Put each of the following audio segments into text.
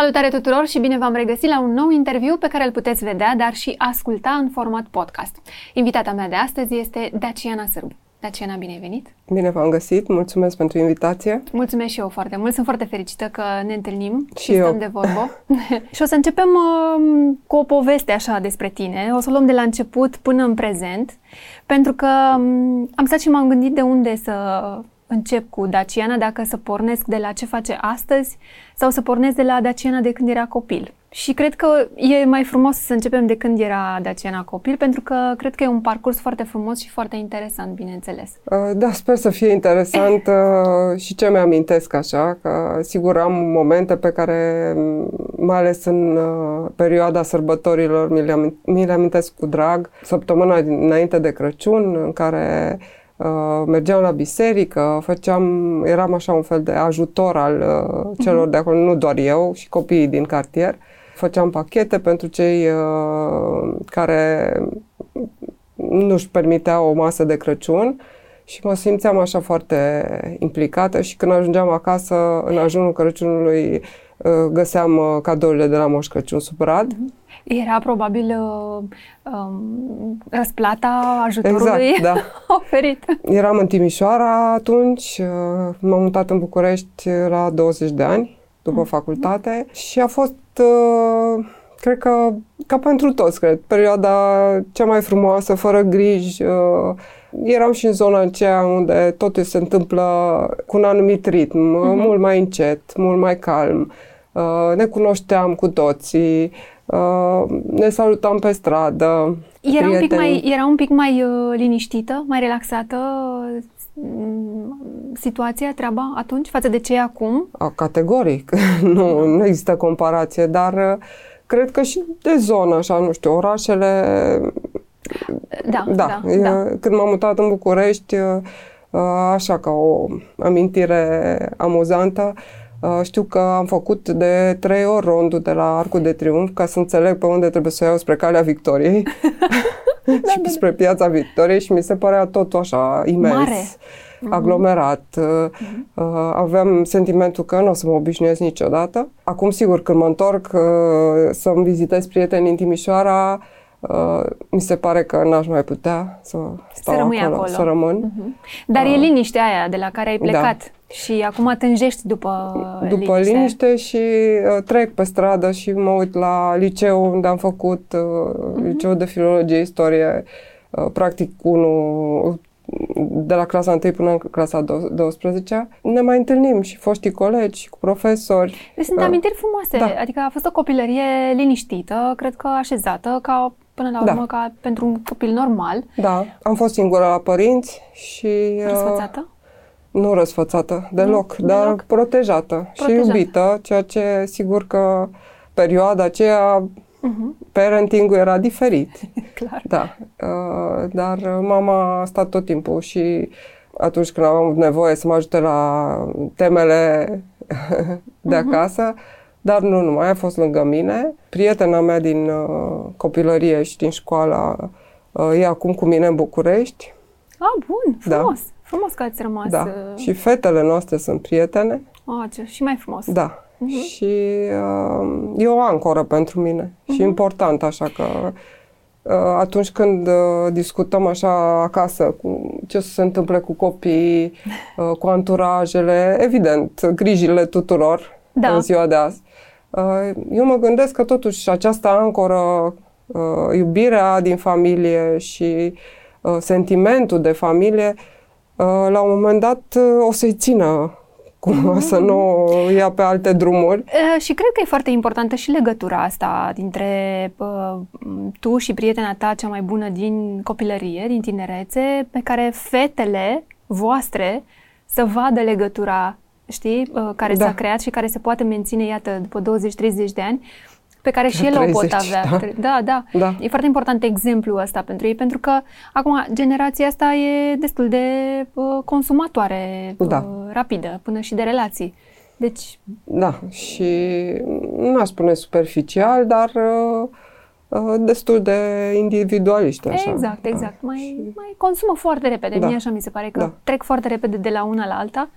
Salutare tuturor și bine v-am regăsit la un nou interviu pe care îl puteți vedea, dar și asculta în format podcast. Invitata mea de astăzi este Daciana Sârbu. Daciana, bine ai venit! Bine v-am găsit, mulțumesc pentru invitație. Mulțumesc și eu foarte mult, sunt foarte fericită că ne întâlnim și, și eu. stăm de vorbă. și o să începem uh, cu o poveste așa despre tine, o să o luăm de la început până în prezent, pentru că um, am stat și m-am gândit de unde să încep cu Daciana, dacă să pornesc de la ce face astăzi sau să pornesc de la Daciana de când era copil. Și cred că e mai frumos să începem de când era Daciana copil, pentru că cred că e un parcurs foarte frumos și foarte interesant, bineînțeles. Da, sper să fie interesant și ce mi-amintesc așa, că sigur am momente pe care, mai ales în perioada sărbătorilor, mi le amintesc cu drag. Săptămâna înainte de Crăciun, în care Uh, mergeam la biserică, făceam, eram așa un fel de ajutor al uh, celor uh-huh. de acolo, nu doar eu, și copiii din cartier. Făceam pachete pentru cei uh, care nu-și permiteau o masă de Crăciun și mă simțeam așa foarte implicată și când ajungeam acasă, în ajunul Crăciunului, uh, găseam uh, cadourile de la Moș Crăciun sub brad. Uh-huh era probabil uh, um, răsplata ajutorului exact, da. oferit. Eram în Timișoara atunci, uh, m-am mutat în București la 20 de ani, după mm. facultate și a fost, uh, cred că, ca pentru toți, cred, perioada cea mai frumoasă, fără griji. Uh, eram și în zona aceea unde totul se întâmplă cu un anumit ritm, mm-hmm. mult mai încet, mult mai calm. Uh, ne cunoșteam cu toții, Uh, ne salutam pe stradă. Era un pic mai, era un pic mai uh, liniștită, mai relaxată uh, situația, treaba atunci, față de ce e acum? A, categoric. nu, nu există comparație, dar uh, cred că și de zonă, așa, nu știu, orașele... Da, da, da, da. Când m-am mutat în București, uh, așa ca o amintire amuzantă, Uh, știu că am făcut de trei ori rondul de la Arcul de Triunf ca să înțeleg pe unde trebuie să iau spre Calea Victoriei da, și da, spre Piața Victoriei și mi se părea totul așa imens. Mare mhm. aglomerat. Uh-huh. Aveam sentimentul că nu o să mă obișnuiesc niciodată. Acum, sigur, când mă întorc uh, să-mi vizitez prieteni în Timișoara, Uh, mi se pare că n-aș mai putea să stau să acolo, acolo, să rămân. Uh-huh. Dar uh, e liniștea aia de la care ai plecat da. Și acum tânjești după După liniște, liniște și uh, trec pe stradă și mă uit la liceu unde am făcut uh, uh-huh. liceu de filologie, istorie, uh, practic unul de la clasa 1 până în clasa 12 ne mai întâlnim și foștii colegi, cu profesori. Deci sunt da. amintiri frumoase, da. adică a fost o copilărie liniștită, cred că așezată, ca până la da. urmă, da. ca pentru un copil normal. Da, am fost singură la părinți și... Uh, răsfățată? Uh, nu răsfățată, deloc, nu, dar deloc? protejată, protejată și iubită, ceea ce sigur că perioada aceea uh-huh. parenting-ul era diferit. Clar. Da, uh, dar mama a stat tot timpul și atunci când am avut nevoie să mă ajute la temele de uh-huh. acasă, dar nu numai, a fost lângă mine. Prietena mea din uh, copilărie și din școală uh, e acum cu mine în București. Ah, bun, da. frumos. Da. Frumos că ați rămas. Da. Uh... Și fetele noastre sunt prietene. Ah, ce, și mai frumos. Da. Uh-huh. Și uh, e o ancoră pentru mine. Uh-huh. Și mhm. important, așa că uh, atunci când uh, discutăm așa acasă cu ce se întâmplă cu copiii, uh, cu anturajele, evident, grijile tuturor da. în ziua de azi. Uh, eu mă gândesc că totuși această ancoră, uh, iubirea din familie și uh, sentimentul de familie, la un moment dat o să-i țină cum mm-hmm. să nu ia pe alte drumuri. și cred că e foarte importantă și legătura asta dintre uh, tu și prietena ta cea mai bună din copilărie, din tinerețe, pe care fetele voastre să vadă legătura știi, uh, care da. s-a creat și care se poate menține, iată, după 20-30 de ani, pe care și ele 30, o pot avea. Da. da, da. da. E foarte important exemplul ăsta pentru ei, pentru că acum generația asta e destul de uh, consumatoare uh, da. rapidă, până și de relații. Deci... Da, și nu aș spune superficial, dar uh, uh destul de individualiști. Așa. Exact, exact. Da. Mai, și... mai consumă foarte repede. Da. Mie așa mi se pare că da. trec foarte repede de la una la alta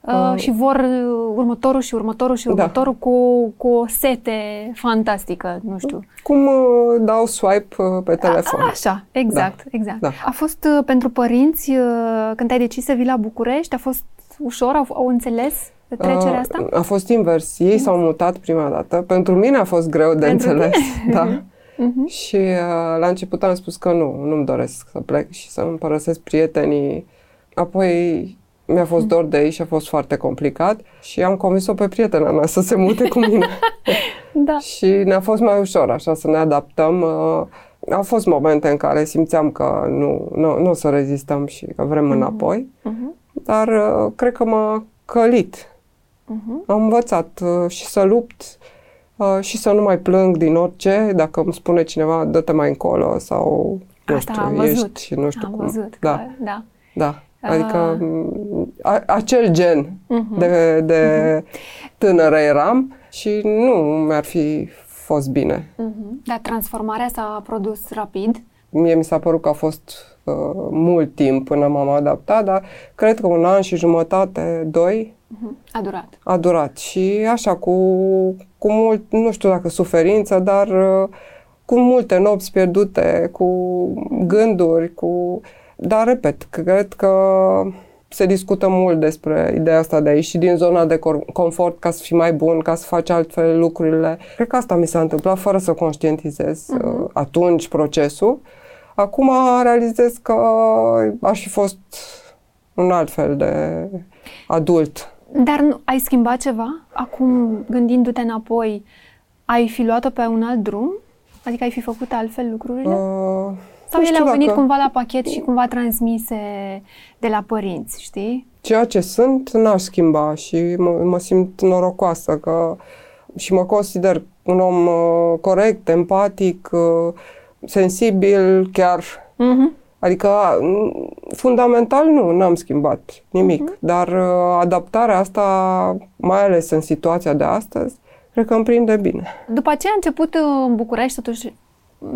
uh, și vor uh, următorul și următorul și Da. următorul cu, cu o sete fantastică, nu știu. Cum uh, dau swipe uh, pe telefon. A, așa, exact, exact. Da. A fost uh, pentru părinți, uh, când ai decis să vii la București, a fost ușor? Au, au înțeles trecerea asta? Uh, A fost invers. Ei s-au mutat prima dată. Pentru mine a fost greu de Pentru înțeles. tine? Da. Mhm. Și uh, la început am spus că nu, nu-mi doresc să plec și să îmi părăsesc prietenii. Apoi mi-a fost dor de ei și a fost foarte complicat și am convins-o pe prietena mea să se mute cu mine. Da. și ne-a fost mai ușor așa să ne adaptăm. Uh, au fost momente în care simțeam că nu, nu, nu o să rezistăm și că vrem înapoi, Mhm. dar uh, cred că m-a călit Mhm. am învățat uh, și să lupt uh, și să nu mai plâng din orice, dacă îmi spune cineva, dă-te mai încolo sau, nu Asta știu, am văzut. ești, nu știu Am cum. văzut. Da, Că, da. da. Ah. Adică m, a, acel gen Mhm. de, de tânără eram și nu mi-ar fi fost bine. Mhm. Dar transformarea s-a produs rapid. Mie mi s-a părut că a fost uh, mult timp până m-am adaptat, dar cred că un an și jumătate, doi, Mhm. A durat. a durat și așa cu, cu mult, nu știu dacă suferință, dar uh, cu multe nopți pierdute, cu gânduri, cu... Dar, repet, cred că se discută mult despre ideea asta de a ieși din zona de cor- confort ca să fii mai bun, ca să faci altfel lucrurile. Cred că asta mi s-a întâmplat fără să conștientizez uh, atunci procesul. Acum realizez că aș fi fost un alt fel de adult. Dar nu, ai schimbat ceva? Acum, gândindu-te înapoi, ai fi luat-o pe un alt drum? Adică ai fi făcut altfel lucrurile? Uh, Sau nu ele știu au venit dacă- cumva la pachet și cumva transmise de la părinți, știi? ceea ce sunt n-aș schimba și mă, mă simt norocoasă că și mă consider un om uh, corect, empatic, uh, sensibil, chiar. Mhm. Adică, m, fundamental nu, n-am schimbat nimic. Dar uh, adaptarea asta, mai ales în situația de astăzi, cred că îmi prinde bine. După aceea a început uh, în București, totuși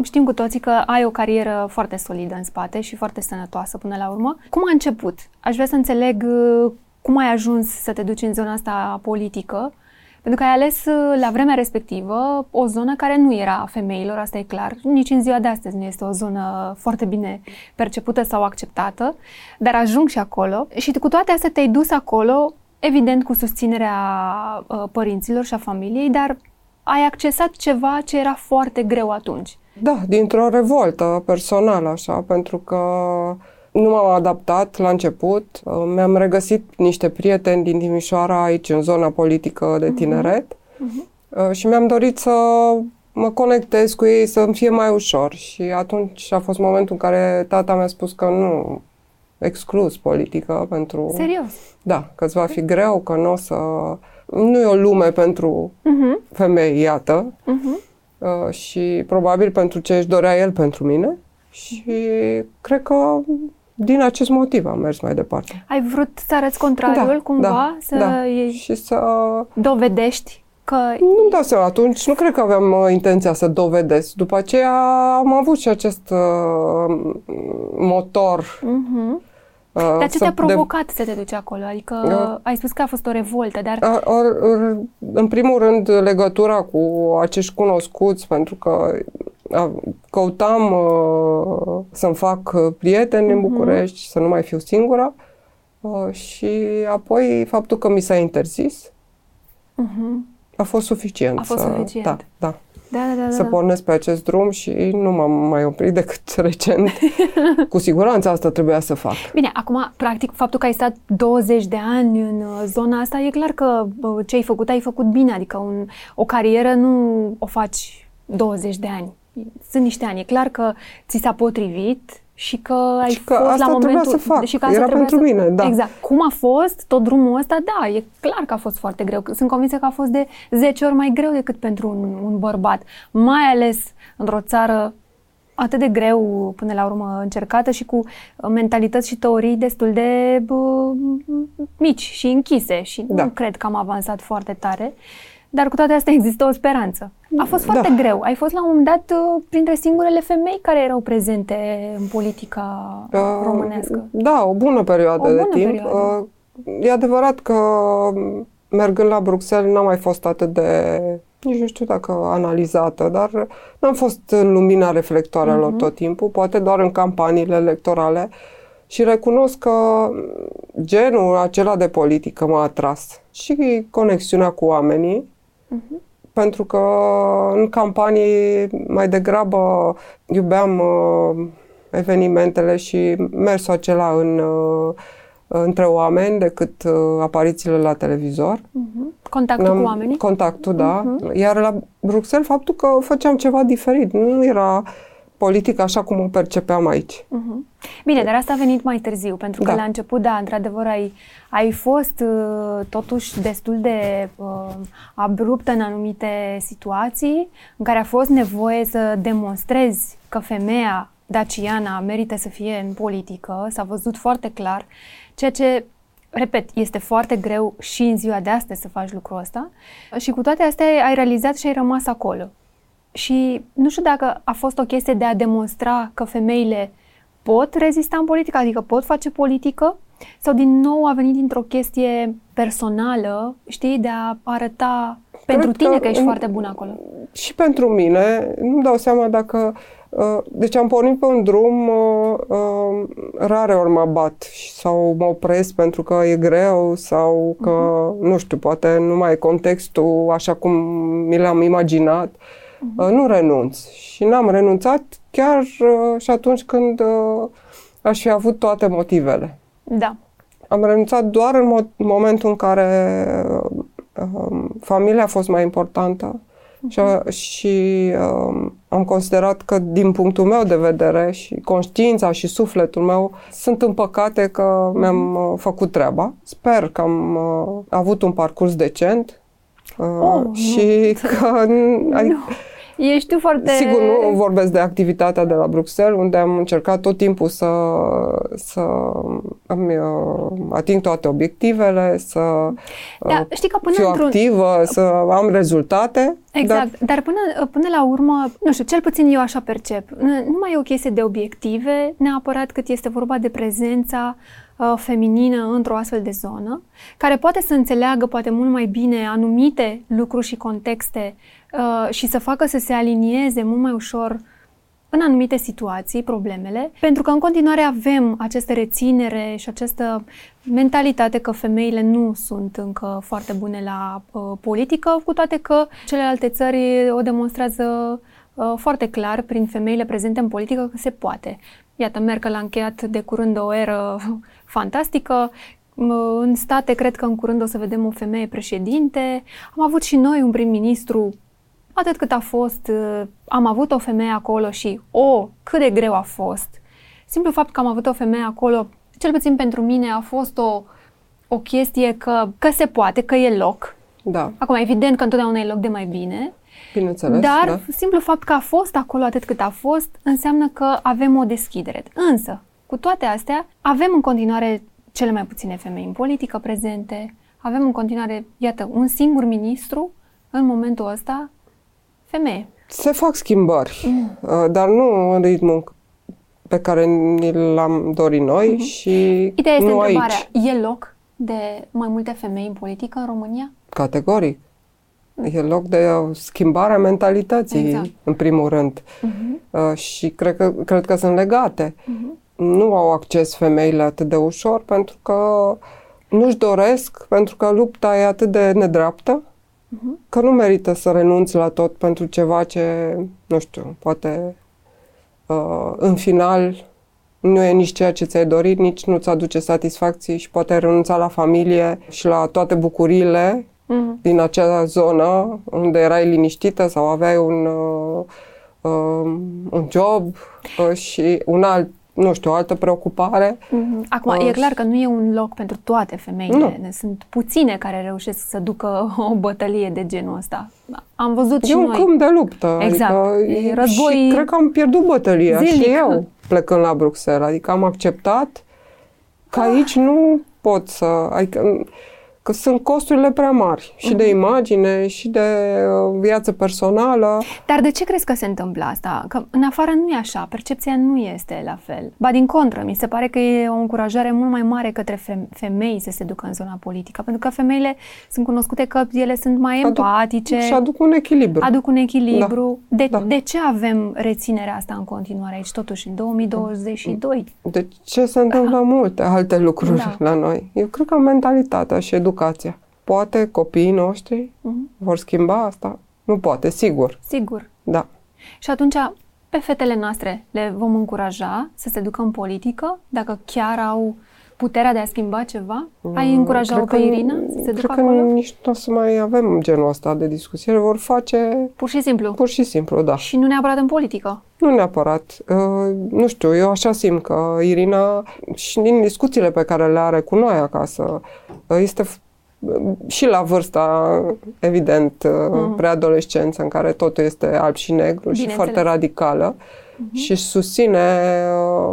știm cu toții că ai o carieră foarte solidă în spate și foarte sănătoasă până la urmă. Cum a început? Aș vrea să înțeleg uh, cum ai ajuns să te duci în zona asta politică, pentru că ai ales uh, la vremea respectivă o zonă care nu era a femeilor, asta e clar. Nici în ziua de astăzi nu este o zonă foarte bine percepută sau acceptată, dar ajung și acolo și cu toate astea te-ai dus acolo, evident cu susținerea uh, părinților și a familiei, dar ai accesat ceva ce era foarte greu atunci. Da, dintr-o revoltă personală, așa, pentru că nu m-am adaptat la început. Uh, Mi-am regăsit niște prieteni din Timișoara aici, în zona politică de tineret uh, și mi-am dorit să mă conectez cu ei, să-mi fie mai ușor. Și atunci a fost momentul în care tata mi-a spus că nu exclus politică pentru... Serios. Da, că îți va fi greu, că nu o să... Nu e o lume pentru Uh-huh. femei, iată. Uh-huh. Uh, și probabil pentru ce își dorea el pentru mine și cred că din acest motiv am mers mai departe. Ai vrut să arăți contrariul cumva? să da. iei- și să... dovedești că... Nu-mi dau seama, atunci nu cred că aveam uh, intenția să dovedesc. După aceea am avut și acest uh, motor. Uh-huh. Uh, Dar ce să- te-a de- provocat să te duci acolo? Adică Da. ai spus că a fost o revoltă, dar... A- or, or, în primul rând, legătura cu acești cunoscuți, pentru că a, căutam uh, să-mi fac uh, prieteni în Mhm. București, să nu mai fiu singură. Uh, și apoi faptul că mi s-a interzis Uh-huh. a fost suficient. A fost să, suficient. Da, da, Da, da, da. să da. pornesc pe acest drum și nu m-am mai oprit decât recent. cu siguranță asta trebuia să fac. Bine, acum, practic, faptul că ai stat 20 de ani în uh, zona asta, e clar că bă, ce ai făcut, ai făcut bine. Adică un, o carieră nu o faci 20 de ani. Sunt niște ani. E clar că ți s-a potrivit și că ai Și că fost asta la trebuia momentul... să fac. Și că Era trebuia pentru să... mine, da. Exact. Cum a fost tot drumul ăsta? Da, e clar că a fost foarte greu. Sunt convinsă că a fost de 10 ori mai greu decât pentru un, un bărbat. Mai ales într-o țară atât de greu până la urmă încercată și cu uh, mentalități și teorii destul de bă, mici și închise și Da. nu cred că am avansat foarte tare. Dar cu toate astea există o speranță. A fost foarte Da. greu. Ai fost la un moment dat uh, printre singurele femei care erau prezente în politica Uh, românească. Da, o bună perioadă O de bună timp. perioadă. Uh, e adevărat că mergând la Bruxelles n-am mai fost atât de, nici nu știu dacă analizată, dar n-am fost în lumina reflectoarelor uh-huh. tot timpul, poate doar în campaniile electorale și recunosc că genul acela de politică m-a atras și conexiunea cu oamenii, uh-huh. pentru că în campanii mai degrabă iubeam uh, evenimentele și mersul acela în uh, între oameni decât uh, aparițiile la televizor. Uh-huh. Contactul Am, cu oamenii? Contactul, da. Uh-huh. Iar la Bruxelles, faptul că făceam ceva diferit. Nu era politic așa cum o percepeam aici. Uh-huh. Bine, dar asta a venit mai târziu, pentru că da. la început, da, într-adevăr, ai, ai fost uh, totuși destul de uh, abruptă în anumite situații în care a fost nevoie să demonstrezi că femeia daciana merită să fie în politică, s-a văzut foarte clar Ceea ce, repet, este foarte greu și în ziua de astăzi să faci lucrul ăsta. Și cu toate astea ai realizat și ai rămas acolo. Și nu știu dacă a fost o chestie de a demonstra că femeile pot rezista în politică, adică pot face politică, sau din nou a venit dintr-o chestie personală, știi, de a arăta Cred pentru tine că, că ești în, foarte bun acolo. Și pentru mine, nu-mi dau seama dacă Uh, deci am pornit pe un drum, uh, uh, rare ori mă bat sau mă opresc pentru că e greu sau că, uh-huh. nu știu, poate nu mai e contextul așa cum mi l-am imaginat. Uh-huh. Nu renunț. Și n-am renunțat chiar și atunci când aș fi avut toate motivele. Da. Am renunțat doar în mo- momentul în care familia a fost mai importantă și, și um, am considerat că, din punctul meu de vedere, și conștiința și sufletul meu sunt împăcate că mi-am uh, făcut treaba. Sper că am uh, avut un parcurs decent uh, oh, și nu. că. Adică, Ești tu foarte... Sigur, nu vorbesc de activitatea de la Bruxelles, unde am încercat tot timpul să, să îmi uh, ating toate obiectivele, să da, știi că până fiu activă, să am rezultate. Exact, dar, dar până, până la urmă, nu știu, cel puțin eu așa percep, nu mai e o chestie de obiective, neapărat cât este vorba de prezența uh, feminină într-o astfel de zonă, care poate să înțeleagă poate mult mai bine anumite lucruri și contexte uh, și să facă să se alinieze mult mai ușor în anumite situații problemele, pentru că în continuare avem această reținere și această mentalitate că femeile nu sunt încă foarte bune la uh, politică, cu toate că celelalte țări o demonstrează uh, foarte clar prin femeile prezente în politică că se poate. Iată, Merkel a încheiat de curând o eră fantastică, în state cred că în curând o să vedem o femeie președinte. Am avut și noi un prim-ministru atât cât a fost, uh, am avut o femeie acolo și, o, oh, cât de greu a fost. Simplu fapt că am avut o femeie acolo, cel puțin pentru mine, a fost o, o chestie că, că se poate, că e loc. Da. Acum, evident că întotdeauna e loc de mai bine. Bineînțeles, Dar da. simplu fapt că a fost acolo atât cât a fost, înseamnă că avem o deschidere. Însă, cu toate astea, avem în continuare cele mai puține femei în politică prezente, avem în continuare, iată, un singur ministru în momentul ăsta femeie. Se fac schimbări, mm. Uh, dar nu în ritmul pe care ni l-am dorit noi mm-hmm. și Ideea este nu întrebarea, aici. e loc de mai multe femei în politică în România? Categoric. E loc de schimbarea mentalității, exact. în primul rând. Uh-huh. Uh, și cred că, cred că sunt legate. Uh-huh. Nu au acces femeile atât de ușor pentru că nu-și doresc, pentru că lupta e atât de nedreaptă uh-huh. că nu merită să renunți la tot pentru ceva ce, nu știu, poate uh, în final nu e nici ceea ce ți-ai dorit, nici nu-ți aduce satisfacții și poate renunța la familie și la toate bucuriile uh-huh. din acea zonă unde erai liniștită sau aveai un, uh, uh, un job uh, și un alt nu știu, o altă preocupare. Mm-hmm. Acum, uh, e clar că nu e un loc pentru toate femeile. Nu. Sunt puține care reușesc să ducă o bătălie de genul ăsta. Am văzut e și un noi. câmp de luptă. Exact. Adică, e război și cred că am pierdut bătălia zilnic. și eu plecând la Bruxelles. Adică am acceptat că ah. aici nu pot să... Adică, că sunt costurile prea mari și de imagine și de uh, viață personală. Dar de ce crezi că se întâmplă asta? Că în afară nu e așa, percepția nu este la fel. Ba din contră, mi se pare că e o încurajare mult mai mare către fe- femei să se ducă în zona politică, pentru că femeile sunt cunoscute că ele sunt mai Aduc- empatice, Și aduc un echilibru. aduc un echilibru. De, da. de ce avem reținerea asta în continuare aici, totuși, în 2022? De ce se întâmplă multe alte lucruri Da. la noi? Eu cred că mentalitatea și educația. Poate copiii noștri Mhm. vor schimba asta? Nu poate, sigur. Sigur. Da. Și atunci, pe fetele noastre le vom încuraja să se ducă în politică, dacă chiar au puterea de a schimba ceva? Ai încuraja-o Mm, Cred pe că- Irina să se ducă Cred că acolo? nici nu o să mai avem genul ăsta de discuție. Le vor face Pur și simplu. pur și simplu, da. Și nu neapărat în politică. Nu neapărat. Uh, nu știu, eu așa simt că Irina, și din discuțiile pe care le are cu noi acasă, uh, este f- și la vârsta, evident, mm. preadolescență, în care totul este alb și negru și Bineînțeles. foarte radicală mm-hmm. și susține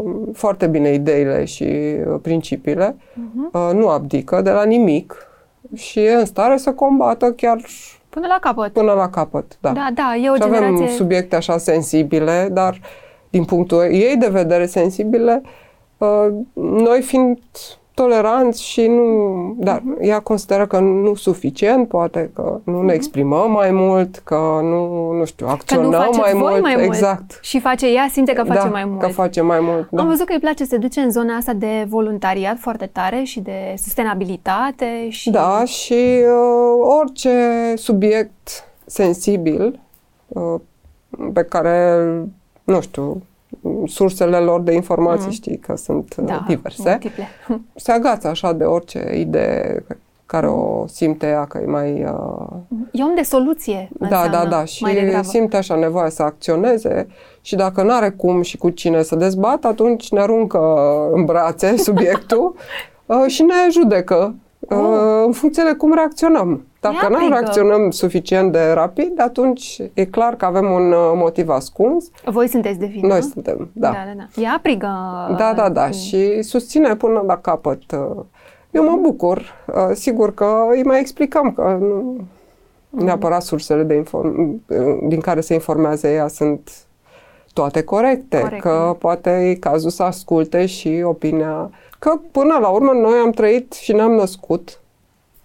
uh, foarte bine ideile și uh, principiile, mm-hmm. uh, nu abdică de la nimic și e în stare să combată chiar Până la capăt. până la capăt. Da. Da, da, e o și avem generație... subiecte așa sensibile, dar din punctul ei de vedere sensibile, uh, noi fiind toleranți și nu... Dar Mhm. ea consideră că nu suficient, poate că nu ne exprimăm mai mult, că nu, nu știu, Că nu acționăm faceți mai voi mult. mai mult. Exact. Și face ea, simte că face da, mai mult. că face mai mult. Da. Am văzut că îi place să se duce în zona asta de voluntariat foarte tare și de sustenabilitate și... Da, și uh, orice subiect sensibil uh, pe care, nu știu, sursele lor de informații Mhm. știi că sunt uh, da, diverse, multiple. se agață așa de orice idee care o simte ea că e mai... Uh, E om de soluție, da, înseamnă, da, da, și mai degrabă. simte așa nevoia să acționeze și dacă nu are cum și cu cine să dezbată, atunci ne aruncă în brațe subiectul uh, și ne judecă uh, Oh. în funcție de cum reacționăm. Dacă Ia nu prigă. reacționăm suficient de rapid, atunci e clar că avem un uh, motiv ascuns. Voi sunteți de vină? Noi suntem, da. Da, da, da. E aprigă. Da, da, da. Mm. Și susține până la capăt. uh, Eu mă bucur. uh, Sigur că îi mai explicăm că nu neapărat sursele de inform- uh, din care se informează ea sunt toate corecte. Corect. Că poate e cazul să asculte și opinia. Că până la urmă noi am trăit și ne-am născut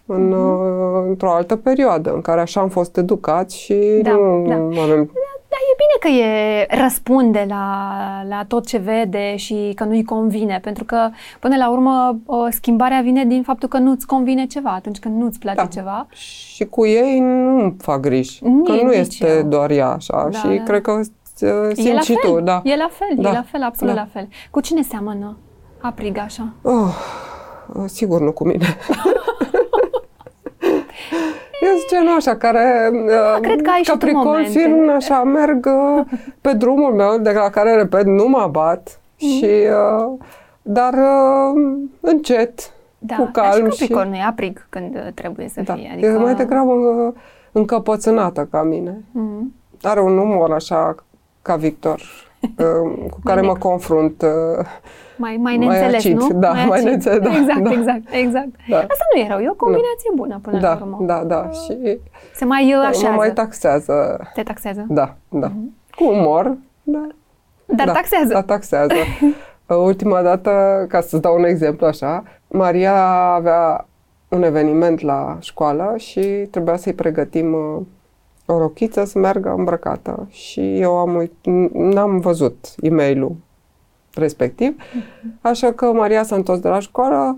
în, uh, într-o altă perioadă în care așa am fost educați și Da, nu da. avem Da, e bine că e răspunde la, la tot ce vede și că nu-i convine, pentru că până la urmă o, schimbarea vine din faptul că nu-ți convine ceva atunci când nu-ți place Da. ceva. Și cu ei nu fac griji. Nici- că nu nici este eu. doar ea așa. Da, și da. cred că uh, E simți la și fel, tu. Da. e la fel, Da. e la fel, absolut Da. la fel. Cu cine seamănă Aprig așa? Oh, uh, sigur nu cu mine. Eu sunt genul așa care uh, cred că ai și tu Capricorn momente. fiind așa merg uh, pe drumul meu de la care, repet, nu mă abat și uh, dar uh, încet, Da, cu dar calm și Capricorn nu e aprig când uh, trebuie să da, fie. e mai degrabă uh, încăpățânată ca mine. Mhm. Are un umor așa ca Victor, uh, cu care mă mic. confrunt. Uh, Mai, mai Mai neînțeles, acid, nu? da, mai acid. neînțeles, da, Exact, da. exact, exact. Da. Asta nu e rău, e o combinație bună până la Da, urmă. da, da. Și Se mai uh, mă așează. mai taxează. Te taxează. Da, da. Cu umor, da. Dar da, taxează. Da, taxează. Uh, Ultima dată, ca să dau un exemplu așa, Maria avea un eveniment la școală și trebuia să-i pregătim uh, o rochiță să meargă îmbrăcată. Și eu am uit- n- n-am văzut e mail respectiv, așa că Maria s-a întors de la școală,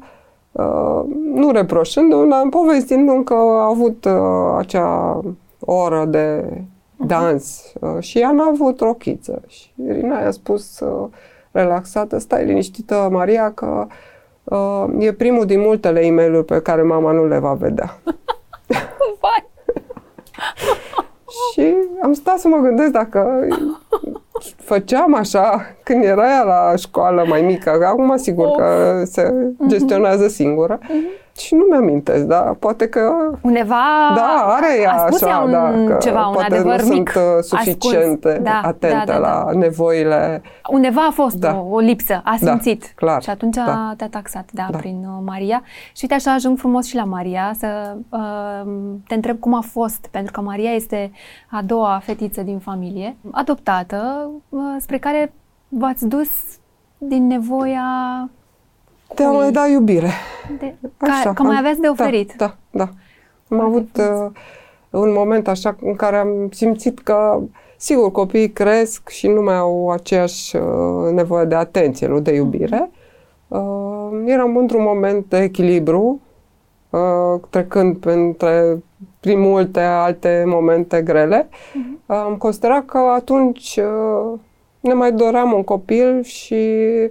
uh, nu reproșându-mi, dar povestindu-mi că a avut uh, acea oră de dans uh, și ea n-a avut rochiță. Și Irina i-a spus uh, relaxată, stai liniștită, Maria, că uh, e primul din multele e mail pe care mama nu le va vedea. Vai. Și am stat să mă gândesc dacă făceam așa când era ea la școală mai mică, că acum sigur că se gestionează singură. Și nu mi-amintesc, dar poate că... Undeva Da, are ea ascuns așa, un, da, că ceva, un poate adevăr nu mic. sunt uh, suficient ascuns. Da, atentă da, da, la da. nevoile... Undeva a fost Da. o, o lipsă, a Da, simțit. clar, Și atunci da. te-a taxat, da, Da. prin uh, Maria. Și uite așa ajung frumos și la Maria să uh, te întreb cum a fost, pentru că Maria este a doua fetiță din familie, adoptată, uh, spre care v-ați dus din nevoia Te-a cui? mai dat iubire. de, Așa, ca, că mai am- aveați de oferit. Da, da. da. Am Foarte avut frumos. uh, un moment așa în care am simțit că, sigur, copiii cresc și nu mai au aceeași uh, nevoie de atenție, nu de iubire. Uh, eram într-un moment de echilibru, uh, trecând printre, prin multe alte momente grele. Mhm. Uh, am considerat că atunci uh, ne mai doream un copil și uh,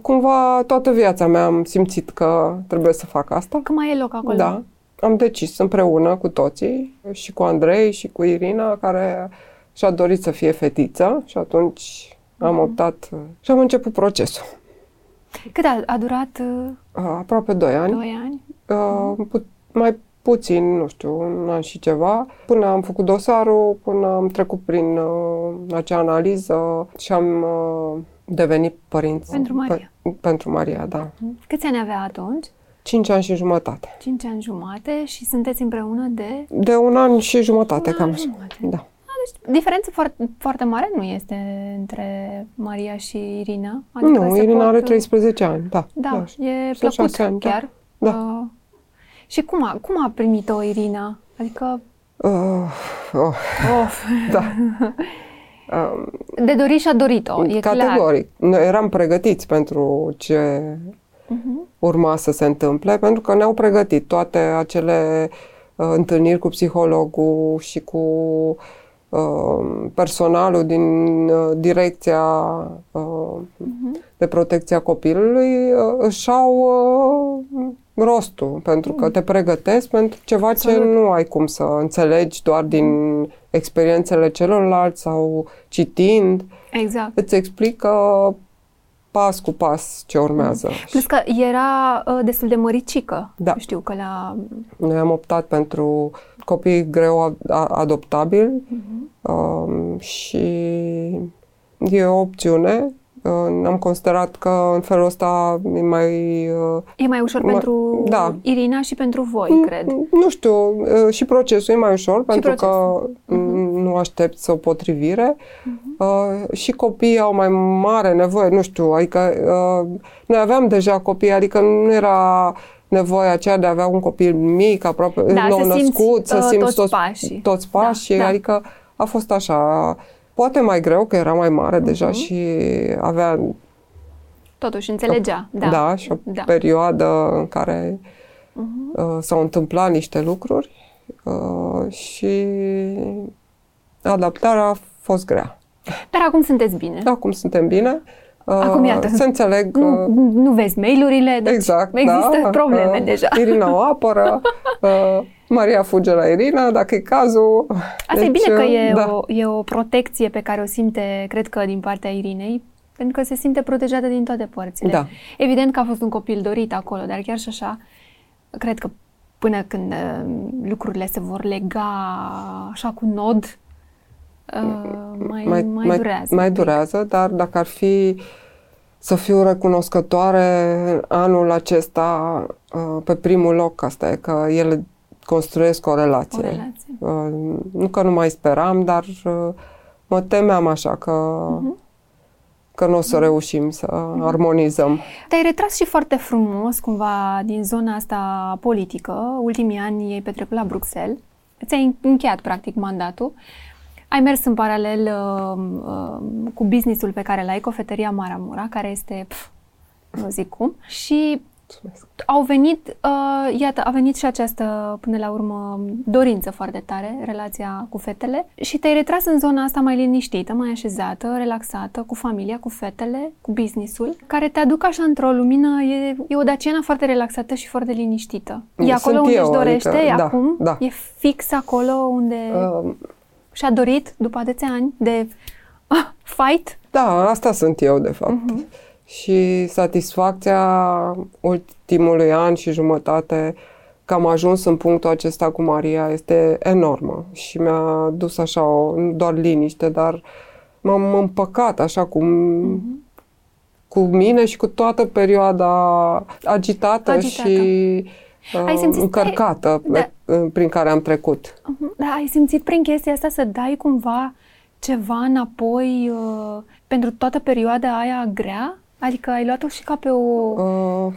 cumva toată viața mea am simțit că trebuie să fac asta. Că mai e loc acolo. Da. Am decis împreună cu toții, și cu Andrei, și cu Irina, care și-a dorit să fie fetiță și atunci am Mhm. optat uh, și am început procesul. Cât a, a durat uh, Uh, Aproape 2 ani. doi ani? Uh, pu- mai puțin, nu știu, un an și ceva, până am făcut dosarul, până am trecut prin uh, acea analiză și am uh, devenit părinți. Pentru Maria. Pe, pentru Maria, da. Câți ani avea atunci? 5 ani și jumătate. 5 ani jumate și sunteți împreună de... De un an și jumătate, Un cam an așa. jumate. Da. Deci, diferență foarte, foarte mare nu este între Maria și Irina? nu, se Irina pot- are 13 ani, da. Da, e Sunt plăcut șase ani, da. chiar. Da. Uh, și cum a, cum a primit-o Irina? Adică, Uh, oh, of, da. Um, de dorit și-a dorit-o, e clar. categoric. Noi eram pregătiți pentru ce Mhm. urma să se întâmple, pentru că ne-au pregătit toate acele uh, întâlniri cu psihologul și cu uh, personalul din uh, direcția uh, Mhm. de protecție a copilului uh, își au uh, rostul, pentru că te pregătesc pentru ceva ce Absolut. nu ai cum să înțelegi doar din experiențele celorlalți sau citind. Exact. Îți explică pas cu pas ce urmează. Plus că era uh, destul de măricică. Da. Știu că la... Noi am optat pentru copii greu a- a- adoptabili Mhm. um, și e o opțiune. Uh, am considerat că în felul ăsta e mai... Uh, E mai ușor Ma- pentru da. Irina și pentru voi, cred. Nu știu, uh, și procesul e mai ușor pentru că procesul. mm, nu aștepți o potrivire Mhm. uh, și copiii au mai mare nevoie, nu știu, adică uh, noi aveam deja copii, adică nu era nevoia aceea de a avea un copil mic, aproape Da, nou să simți, născut, să uh, simți toți toți, pașii. toți pașii, Da, da. adică a fost așa, poate mai greu, că era mai mare deja Mhm. și avea Totuși, înțelegea. Da. da, și o Da. perioadă în care Mhm. uh, s-au întâmplat niște lucruri uh, și adaptarea a fost grea. Dar acum sunteți bine. Acum suntem bine. Uh, Acum, iată. Se înțeleg. Nu, uh, nu vezi mail-urile, deci exact, există da. probleme Uh, deja. Irina o apără, uh, Maria fuge la Irina, dacă e cazul. Asta e bine că e, da. o, e o protecție pe care o simte, cred că, din partea Irinei, pentru că se simte protejată din toate părțile. Da. Evident că a fost un copil dorit acolo, dar chiar și așa, cred că până când uh, lucrurile se vor lega așa cu nod, uh, mai, mai, mai durează. Mai un pic. durează, dar dacă ar fi să fiu recunoscătoare anul acesta uh, pe primul loc, asta e că ele construiesc o relație. O relație. Uh, Nu că nu mai speram, dar uh, mă temeam așa că, Mhm. că nu o să reușim să armonizăm. Te-ai retras și foarte frumos, cumva, din zona asta politică. Ultimii ani ai petrecut la Bruxelles. Ți-ai încheiat, practic, mandatul. Ai mers în paralel uh, uh, cu businessul pe care l-ai, cofetăria Maramura, care este, pf, nu zic cum, și Mulțumesc. au venit, uh, iată, a venit și această, până la urmă, dorință foarte tare, relația cu fetele și te-ai retras în zona asta mai liniștită, mai așezată, relaxată, cu familia, cu fetele, cu businessul, care te aduc așa într-o lumină, e, e o daciană foarte relaxată și foarte liniștită. E Sunt acolo unde eu, își dorește adică, da, acum? da. E fix acolo unde Uh, și-a dorit, după atâția ani de ah, fight? Da, asta sunt eu, de fapt. Mhm. Și satisfacția ultimului an și jumătate că am ajuns în punctul acesta cu Maria este enormă și mi-a dus așa o, nu doar liniște, dar m-am împăcat așa cum mm-hmm cu mine și cu toată perioada agitată, agitată. și uh, ai simțit încărcată da. prin care am trecut. Uh-huh. Da, ai simțit prin chestia asta să dai cumva ceva înapoi uh, pentru toată perioada aia grea? Adică ai luat-o și ca pe o... Uh,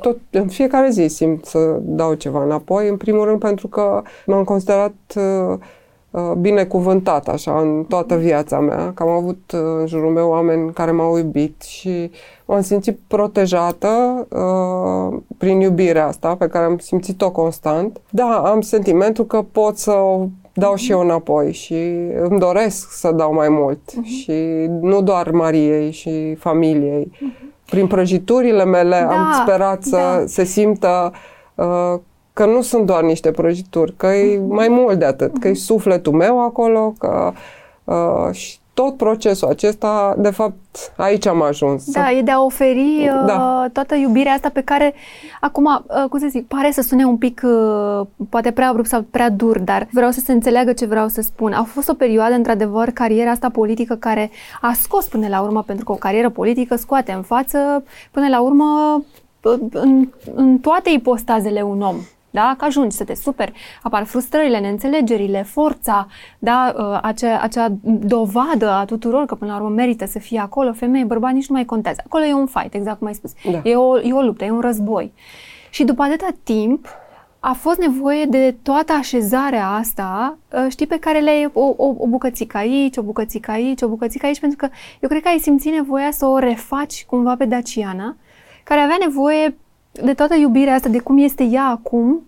tot, în fiecare zi simt să dau ceva înapoi, în primul rând pentru că m-am considerat uh, Uh, binecuvântat așa în toată viața mea, că am avut uh, în jurul meu oameni care m-au iubit și m-am simțit protejată uh, prin iubirea asta pe care am simțit-o constant. Da, am sentimentul că pot să o dau și eu înapoi și îmi doresc să dau mai mult uh-huh. și nu doar Mariei și familiei. Uh-huh. Prin prăjiturile mele da, am sperat să da. se simtă uh, că nu sunt doar niște prăjituri, că e mai mult de atât, că e sufletul meu acolo, că uh, și tot procesul acesta, de fapt, aici am ajuns. Da, e de a oferi uh, da. toată iubirea asta pe care, acum, uh, cum să zic, pare să sune un pic, uh, poate prea abrupt sau prea dur, dar vreau să se înțeleagă ce vreau să spun. A fost o perioadă, într-adevăr, cariera asta politică care a scos până la urmă, pentru că o carieră politică scoate în față, până la urmă, în, în toate ipostazele un om da? Că ajungi să te superi, apar frustrările, neînțelegerile, forța, da? Uh, acea, acea dovadă a tuturor că până la urmă merită să fie acolo, femeie, bărbat, nici nu mai contează. Acolo e un fight, exact cum ai spus. Da. E, o, e o luptă, e un război. Și după atâta timp, a fost nevoie de toată așezarea asta, uh, știi, pe care le o, o, o bucățică aici, o bucățică aici, o bucățică aici, pentru că eu cred că ai simțit nevoia să o refaci cumva pe Daciana, care avea nevoie de toată iubirea asta, de cum este ea acum,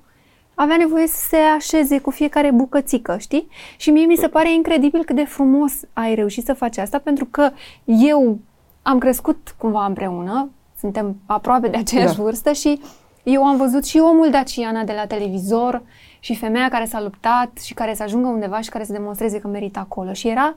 avea nevoie să se așeze cu fiecare bucățică, știi? Și mie mi se pare incredibil cât de frumos ai reușit să faci asta, pentru că eu am crescut cumva împreună, suntem aproape de aceeași da. vârstă și eu am văzut și omul Daciana de la televizor și femeia care s-a luptat și care să ajungă undeva și care să demonstreze că merită acolo. Și era,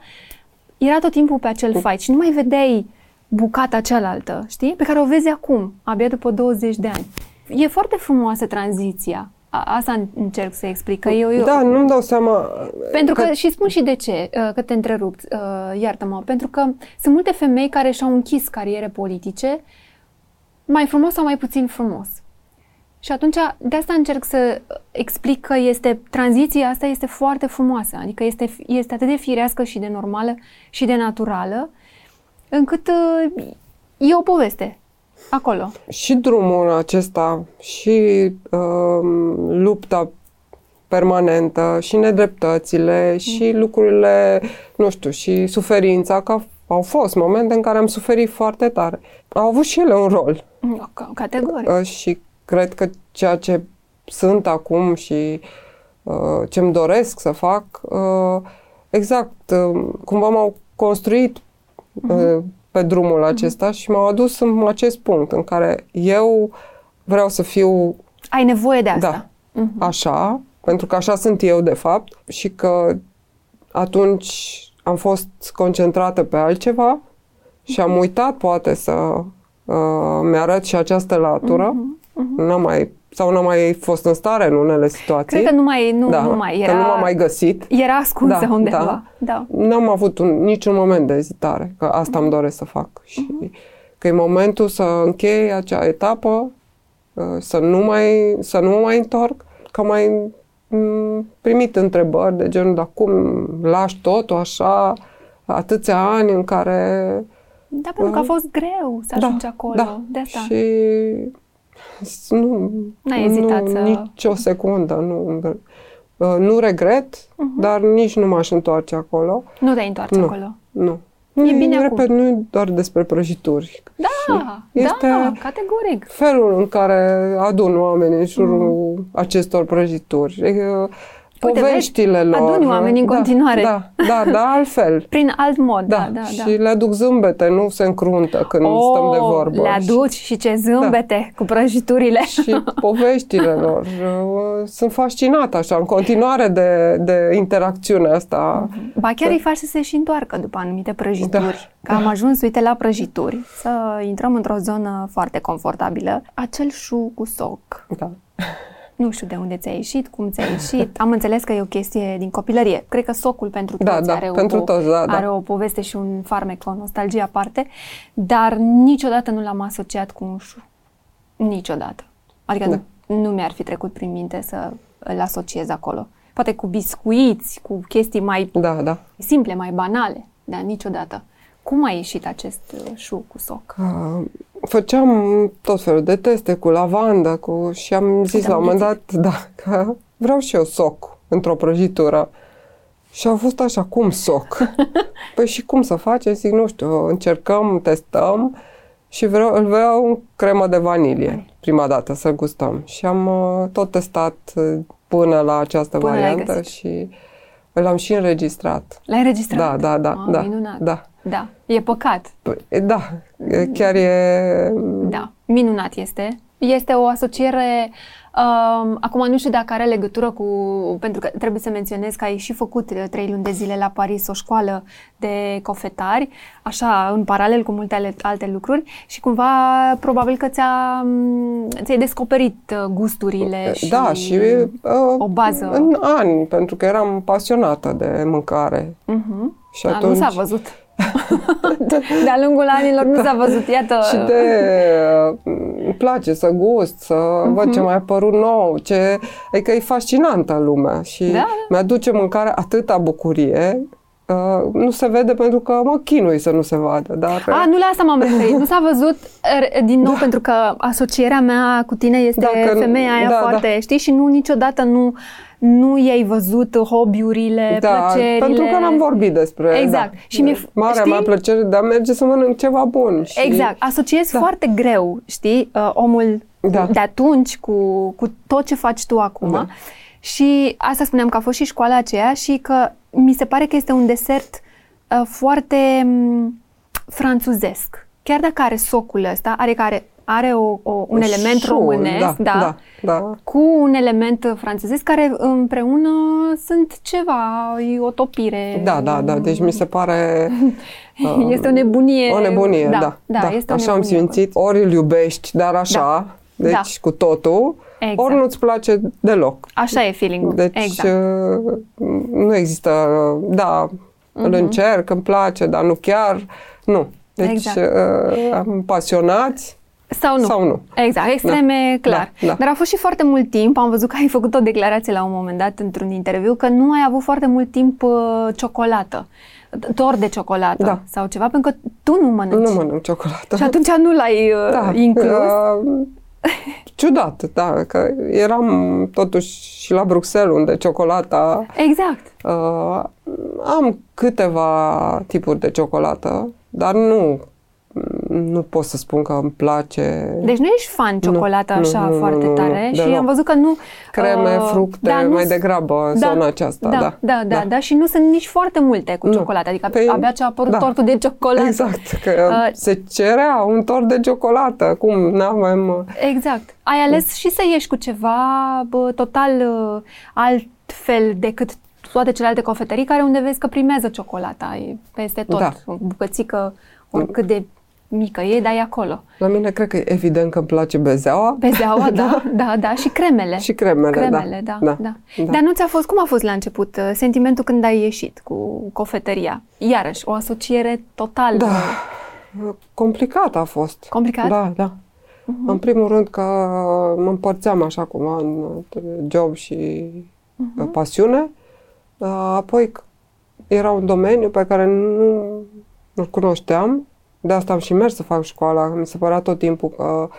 era tot timpul pe acel fight și nu mai vedeai bucata cealaltă, știi? Pe care o vezi acum, abia după 20 de ani. E foarte frumoasă tranziția Asta încerc să explic. Că eu, eu, da, nu-mi dau seama... Pentru că, că, și spun și de ce, uh, că te întrerup, uh, iartă-mă, pentru că sunt multe femei care și-au închis cariere politice mai frumos sau mai puțin frumos. Și atunci, de asta încerc să explic că este, tranziția asta este foarte frumoasă, adică este, este atât de firească și de normală și de naturală, încât uh, e o poveste acolo. Și drumul acesta, și uh, lupta permanentă, și nedreptățile, mm. și lucrurile, nu știu, și suferința, că au fost momente în care am suferit foarte tare. Au avut și ele un rol. Categoric. Uh, și cred că ceea ce sunt acum și uh, ce-mi doresc să fac, uh, exact, uh, cumva m-au construit uh-huh pe drumul mhm. acesta mm-hmm. și m-au adus în acest punct în care eu vreau să fiu... Ai nevoie de asta. Da, mm-hmm. așa, pentru că așa sunt eu de fapt și că atunci am fost concentrată pe altceva și am mhm. uitat poate să uh, mi-arăt și această latură. Mm-hmm. Mm-hmm. N-am mai sau n-am mai fost în stare în unele situații. Cred că nu mai, nu, da, nu mai era... Că nu m-am mai găsit. Era ascunsă da, undeva. Da. da. N-am avut un, niciun moment de ezitare, că asta îmi doresc să fac. Și uh-huh. că e momentul să închei acea etapă, uh, să nu, mai, să nu mă mai întorc, că mai mm, primit întrebări de genul, dar cum lași totul așa, atâția ani în care... Da, pentru că a uh, fost greu să da, ajungi acolo. Da, de asta. Și nu, N-ai ezitat nu, să... nici o secundă. Nu, uh, nu regret, uh-huh. dar nici nu m-aș întoarce acolo. Nu te întoarce nu, acolo? Nu. E bine repet, acum. nu e doar despre prăjituri. Da, este da, categoric. felul în care adun oamenii în jurul mm. acestor prăjituri. Uite, poveștile vezi, lor. aduni oameni în da, continuare. Da, da, da, altfel. Prin alt mod, da, da, da. și le aduc zâmbete, nu se încruntă când oh, stăm de vorbă. le aduci și ce zâmbete da. cu prăjiturile. Și poveștile lor. Uh, Sunt fascinată așa, în continuare de, de interacțiunea asta. Ba chiar Da. îi faci să se și întoarcă după anumite prăjituri. Da. Că am ajuns, uite, la prăjituri, să intrăm într-o zonă foarte confortabilă. Acel șu cu soc. Da. Nu știu de unde ți-a ieșit, cum ți-a ieșit. Am înțeles că e o chestie din copilărie. Cred că socul pentru Da, toți da, are, pentru o, toți, da, da. are o poveste și un farmec, o nostalgie aparte, dar niciodată nu l-am asociat cu un șu. Niciodată. Adică Da. nu, nu mi-ar fi trecut prin minte să îl asociez acolo. Poate cu biscuiți, cu chestii mai Da, da. simple, mai banale, dar niciodată. Cum a ieșit acest uh, șu cu soc? Că făceam tot felul de teste cu lavandă cu, și am zis Te-am la un moment dat da, că vreau și eu soc într-o prăjitură. Și a fost așa, cum soc? păi și cum să facem? Zic, nu știu, încercăm, testăm și vreau, îl vreau în cremă de vanilie prima dată să gustăm. Și am uh, tot testat uh, până la această Până l-ai variantă găsit. și l-am și înregistrat. L-ai înregistrat? Da, da, da, Ah, da, Minunat. da. Da. E păcat. Păi, Da, e- chiar e... Da. Minunat este. Este o asociere, um, acum nu știu dacă are legătură cu, pentru că trebuie să menționez că ai și făcut uh, trei luni de zile la Paris o școală de cofetari, așa în paralel cu multe ale- alte lucruri și cumva probabil că ți-a, m, ți-ai descoperit uh, gusturile și, Da, și uh, o bază. în ani, pentru că eram pasionată de mâncare. Mhm. Și Da, atunci... Nu s-a văzut. De-a lungul anilor nu s-a văzut, iată. Și de... uh, îmi place să gust, să văd Mhm. ce mai a apărut nou, ce... Adică e fascinantă lumea și Da, da. mi-aduce mâncarea atâta bucurie. Uh, nu se vede pentru că mă chinui să nu se vadă, dar... A, nu la asta m-am referit. Nu s-a văzut, er, din nou, pentru că asocierea mea cu tine este Da, că- femeia aia da, foarte, știi? Și nu niciodată nu, nu i-ai văzut hobby-urile, da, plăcerile. pentru că n-am vorbit despre... Exact. Da, Și mi-e- Marea știi? mea plăcere de a merge să mănânc ceva bun. Și... Exact. Asociezi Da. foarte greu, știi, uh, omul Da. de atunci cu, cu tot ce faci tu acum. Da. Și asta spuneam că a fost și școala aceea și că mi se pare că este un desert uh, foarte m, franțuzesc. Chiar dacă are socul ăsta, are care are o, o, un element Șur, românesc, da, da, da. cu un element franțuzesc care împreună sunt ceva, e o topire. Da, da, da. Deci mi se pare... uh, Este o nebunie. O nebunie, da. da. da, este o așa am nebunie. simțit. Ori îl iubești, dar așa, Da. deci Da. cu totul, Exact. ori nu-ți place deloc. Așa e feeling-ul. Deci exact. uh, nu există, da, îl Mhm. încerc, îmi place, dar nu chiar, nu. Deci Exact. uh, am pasionați Sau nu. sau nu. Exact, extreme, Da, clar. da, da. Dar a fost și foarte mult timp, am văzut că ai făcut o declarație la un moment dat într-un interviu, că nu ai avut foarte mult timp uh, ciocolată, tort de ciocolată Da. sau ceva, pentru că tu nu mănânci. Nu mănânc ciocolată. Și atunci nu l-ai uh, da, inclus. uh, ciudat, da, că eram totuși și la Bruxelles, unde ciocolata Exact. Uh, am câteva tipuri de ciocolată, dar nu nu pot să spun că îmi place Deci nu ești fan ciocolată nu, așa nu, nu, foarte nu, nu, tare și deloc. am văzut că nu... creme, uh, fructe, da, nu mai s- degrabă zona aceasta, da, da. da, da, da, și nu sunt nici foarte multe cu Nu. ciocolată, adică Păi, abia ce a apărut da. tortul de ciocolată. Exact, că Uh, se cerea un tort de ciocolată, cum n-avem... uh, Exact. Ai ales și să ieși cu ceva bă, total uh, altfel decât toate celelalte cofetării care unde vezi că primează ciocolata e peste tot. Da. O bucățică oricât de mică e, dar e acolo. La mine cred că e evident că îmi place bezeaua Bezeaua, da, da, da, și cremele. și cremele, Cremele, da, da, da, da. Dar nu ți-a fost, cum a fost la început uh, sentimentul când ai ieșit cu cofetăria? Iarăși, o asociere total Da. uh, Complicat a fost. complicat? Da, da. Mhm. În primul rând că mă împărțeam așa cumva în job și Mhm. pasiune. Apoi era un domeniu pe care nu nu cunoșteam. De asta am și mers să fac școala. Mi se părea tot timpul că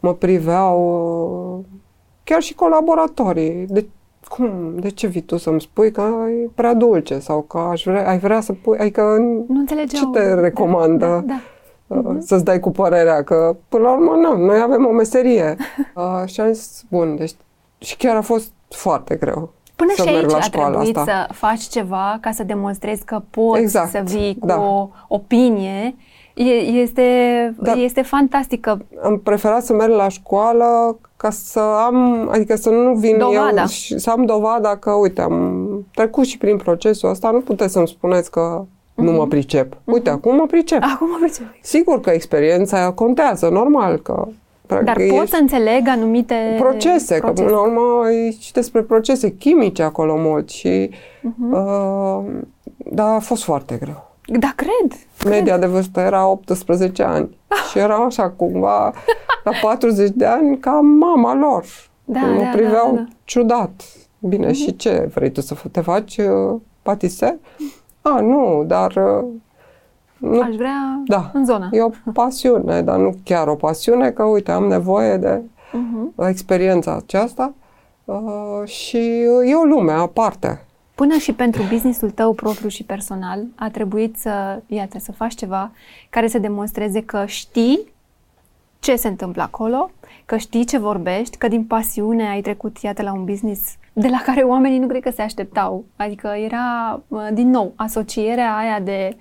mă priveau chiar și colaboratorii. De, cum? De ce vii tu să-mi spui că e prea dulce sau că aș vrea, ai vrea să pui... Adică Nu înțelegeau. ce te recomandă? Da, da, da. uh, să-ți dai cu părerea că, până la urmă, nu, noi avem o meserie. Uh, și am zis, bun, deci și chiar a fost foarte greu. Până să și merg aici la a școala trebuit asta. să faci ceva ca să demonstrezi că poți Exact, să vii cu da. o opinie. E, este, Da. este fantastică. Am preferat să merg la școală ca să am, adică să nu vin Dovada. eu și să am dovada că, uite, am trecut și prin procesul ăsta, nu puteți să-mi spuneți că nu Mhm. mă pricep. Uite, acum mă pricep. Acum mă pricep. Sigur că experiența contează, normal că Dar ești pot să înțeleg anumite procese, că până la urmă e și despre procese chimice acolo mult și Mhm. uh, dar a fost foarte greu. Da, cred. Media de vârstă era 18 ani și eram așa cumva la 40 de ani ca mama lor. Da, mă da, priveau da, Mhm. da. ciudat. Bine, și ce? Vrei tu să f- te faci uh, patiser? A, nu, dar uh, nu Aș vrea Da. în zona. E o pasiune, dar nu chiar o pasiune, că uite, am nevoie de Mhm. experiența aceasta uh, și e o lume aparte. Până și pentru businessul tău propriu și personal a trebuit să, iată, să faci ceva care să demonstreze că știi ce se întâmplă acolo, că știi ce vorbești, că din pasiune ai trecut, iată, la un business de la care oamenii nu cred că se așteptau. Adică era, uh, din nou, asocierea aia de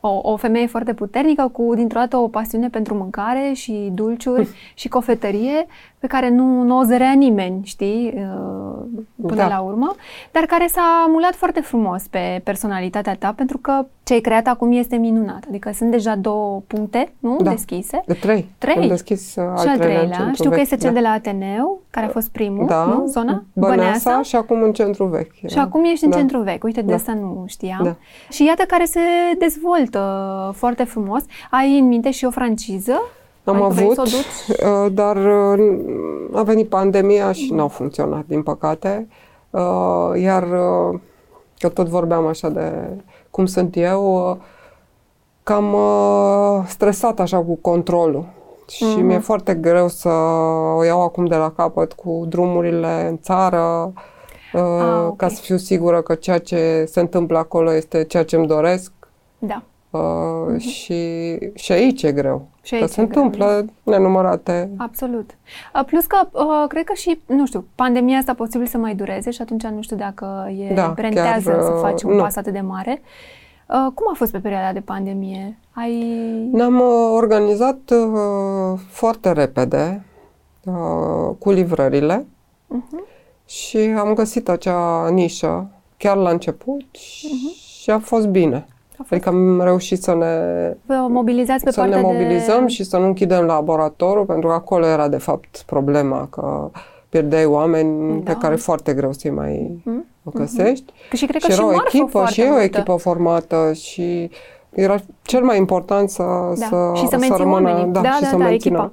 o, o femeie foarte puternică cu, dintr-o dată, o pasiune pentru mâncare și dulciuri și cofetărie pe care nu, nu o zărea nimeni, știi, uh, până Da. la urmă, dar care s-a amulat foarte frumos pe personalitatea ta, pentru că ce ai creat acum este minunat. Adică sunt deja două puncte, nu, Da. deschise. De trei. Trei. Am deschis uh, al și al treilea în treilea, centru știu că vechi, este cel da. de la Ateneu, care a fost primul, da, nu? Zona? Băneasa, și acum în centru vechi. Și acum ești în Da. centru vechi. Uite, de Da. asta nu știam. Da. Și iată care se dezvoltă foarte frumos. Ai în minte și o franciză? Am Adică vrei avut, să o duci? uh, dar uh, a venit pandemia și n-au funcționat, din păcate. Uh, Iar uh, că tot vorbeam așa de cum sunt eu, uh, cam uh, stresat așa cu controlul. Și Mhm. mi-e foarte greu să o iau acum de la capăt cu drumurile în țară, uh, Ah, ok. ca să fiu sigură că ceea ce se întâmplă acolo este ceea ce îmi doresc. Da. Uh, și, și aici e greu. Mhm. Și că aici se e greu, întâmplă nenumărate. Absolut. Uh, Plus că, uh, cred că și, nu știu, pandemia asta posibil să mai dureze și atunci nu știu dacă e Da, rentează chiar, să uh, faci un nu. pas atât de mare. Uh, Cum a fost pe perioada de pandemie? Ai... Ne-am uh, organizat uh, foarte repede uh, cu livrările Mhm. și am găsit acea nișă chiar la început și a fost bine. Mhm. A fost- Adică am reușit să ne, Vă mobilizați pe să ne partea mobilizăm de... și să nu închidem laboratorul, pentru că acolo era de fapt problema, că pierdeai oameni Da. pe care foarte greu să-i mai Mhm. găsești. Și cred că și și era o marfă echipă foarte și e o multă. echipă formată și era cel mai important să, Da. să, și să menții rămână, oamenii. Da, da, și da, să da, mențină. echipa.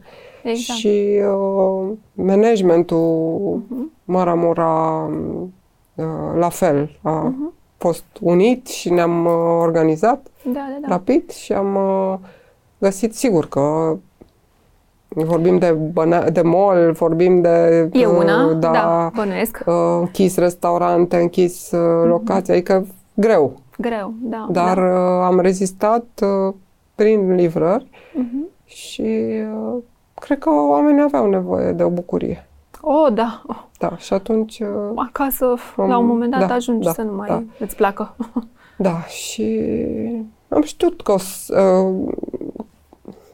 Exact. Și uh, managementul Mhm. Maramura uh, la fel a Mhm. Fost unit și ne-am uh, organizat Da, da, da. rapid și am uh, găsit sigur că vorbim de, băna- de mall, vorbim de E uh, una, da, da, bănuiesc. uh, închis restaurante, închis uh, locații, adică greu. Greu, da. Dar da. uh, am rezistat uh, prin livrări Mhm. și uh, cred că oamenii aveau nevoie de o bucurie. Oh, da. Oh, Da, și atunci, uh, acasă, Am- la un moment dat, da, ajungi da, să nu mai da. îți placă. da, și am știut că, o să, uh,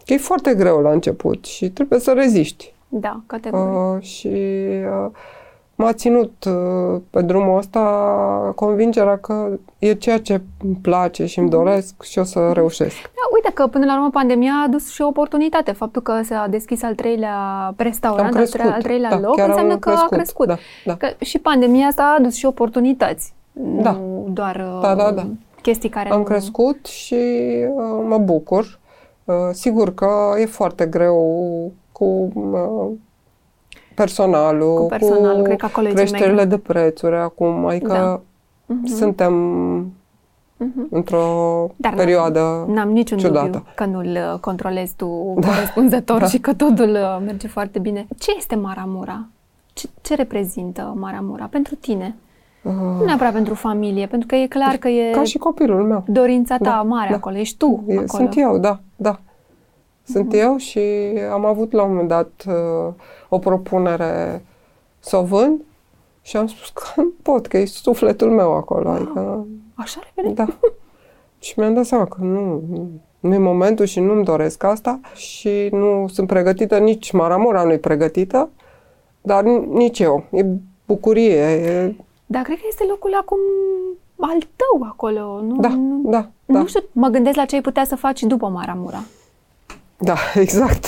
că e foarte greu la început și trebuie să reziști. Da, categoric. Uh, și uh, m-a ținut uh, pe drumul ăsta convingerea că e ceea ce îmi place și îmi doresc și o să reușesc. Da, uite că până la urmă pandemia a adus și o oportunitate. Faptul că s-a deschis al treilea restaurant, Am al, crescut. tre- al treilea da, loc, chiar înseamnă am că a crescut. Da, da. Că și pandemia asta a adus și oportunități. Da. Nu doar uh, Da, da, da. chestii care Am nu... crescut și uh, mă bucur. Uh, sigur că e foarte greu cu uh, personalul, Cu personalul, cred că acolo e cel mai creșterile greu. de prețuri acum, adică Da. Mhm. suntem Mhm. într-o Dar n-am- perioadă N-am niciun ciudată. dubiu că nu-l uh, controlezi tu corespunzător da. și că totul uh, merge foarte bine. Ce este Maramura? Ce, ce reprezintă Maramura pentru tine? Nu uh, neapărat pentru familie, pentru că e clar că e ca și copilul meu. dorința ta Da, mare da. acolo, ești tu E- acolo. Sunt eu, da, da. Sunt eu și am avut la un moment dat uh, o propunere să o vând Și am spus că nu pot, că e sufletul meu acolo. Adică, Așa repede? da. și mi-am dat seama că nu, nu, nu e momentul și nu-mi doresc asta și nu sunt pregătită, nici Maramura nu e pregătită, dar nici eu. E bucurie. E... Dar cred că este locul acum al tău acolo. Nu, Da, nu, da, nu da. știu, mă gândesc la ce ai putea să faci după Maramura. Da, exact.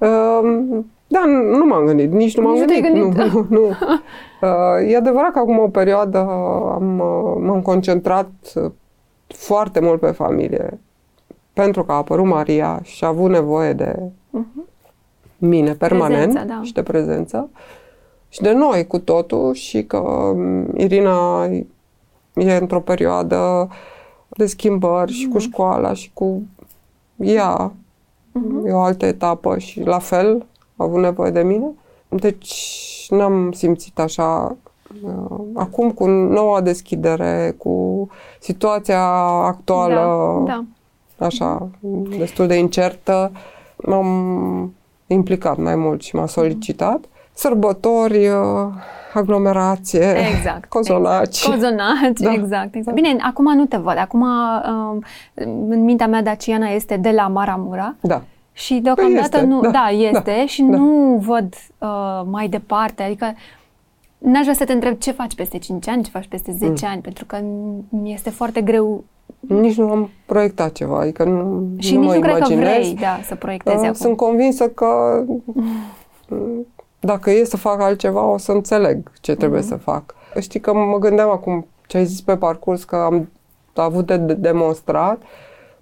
Um, da, nu m-am gândit, nici nu m-am Nici nu te-ai gândit. gândit? Nu, nu, nu. Uh, e adevărat că acum o perioadă am, uh, m-am concentrat uh, foarte mult pe familie, pentru că a apărut Maria și a avut nevoie de mine permanent Prezența, da. și de prezență și de noi cu totul și că um, Irina e într-o perioadă de schimbări și cu școala și cu ea. E o altă etapă și la fel a avut nevoie de mine. Deci n-am simțit așa uh, acum cu noua deschidere, cu situația actuală Da, da. așa, destul de incertă, m-am implicat mai mult și m-a solicitat. Sărbători, uh, aglomerație, Exact. cozonaci. Exact. Cozonaci, Da. exact, exact. Bine, acum nu te văd. Acum, um, în mintea mea, Daciana este de la Maramura. Da. Și deocamdată Păi este, nu, da, da, este da, și da. nu văd uh, mai departe, adică n-aș vrea să te întreb ce faci peste 5 ani, ce faci peste 10 ani, pentru că mi este foarte greu Nici nu am proiectat ceva, adică nu, și nu nici mă nu cred că imaginez. vrei da, să proiectezi Uh, acum. Sunt convinsă că mm, dacă e să fac altceva, o să înțeleg ce trebuie Mhm. să fac. Știi că mă gândeam acum ce ai zis pe parcurs, că am avut de de demonstrat.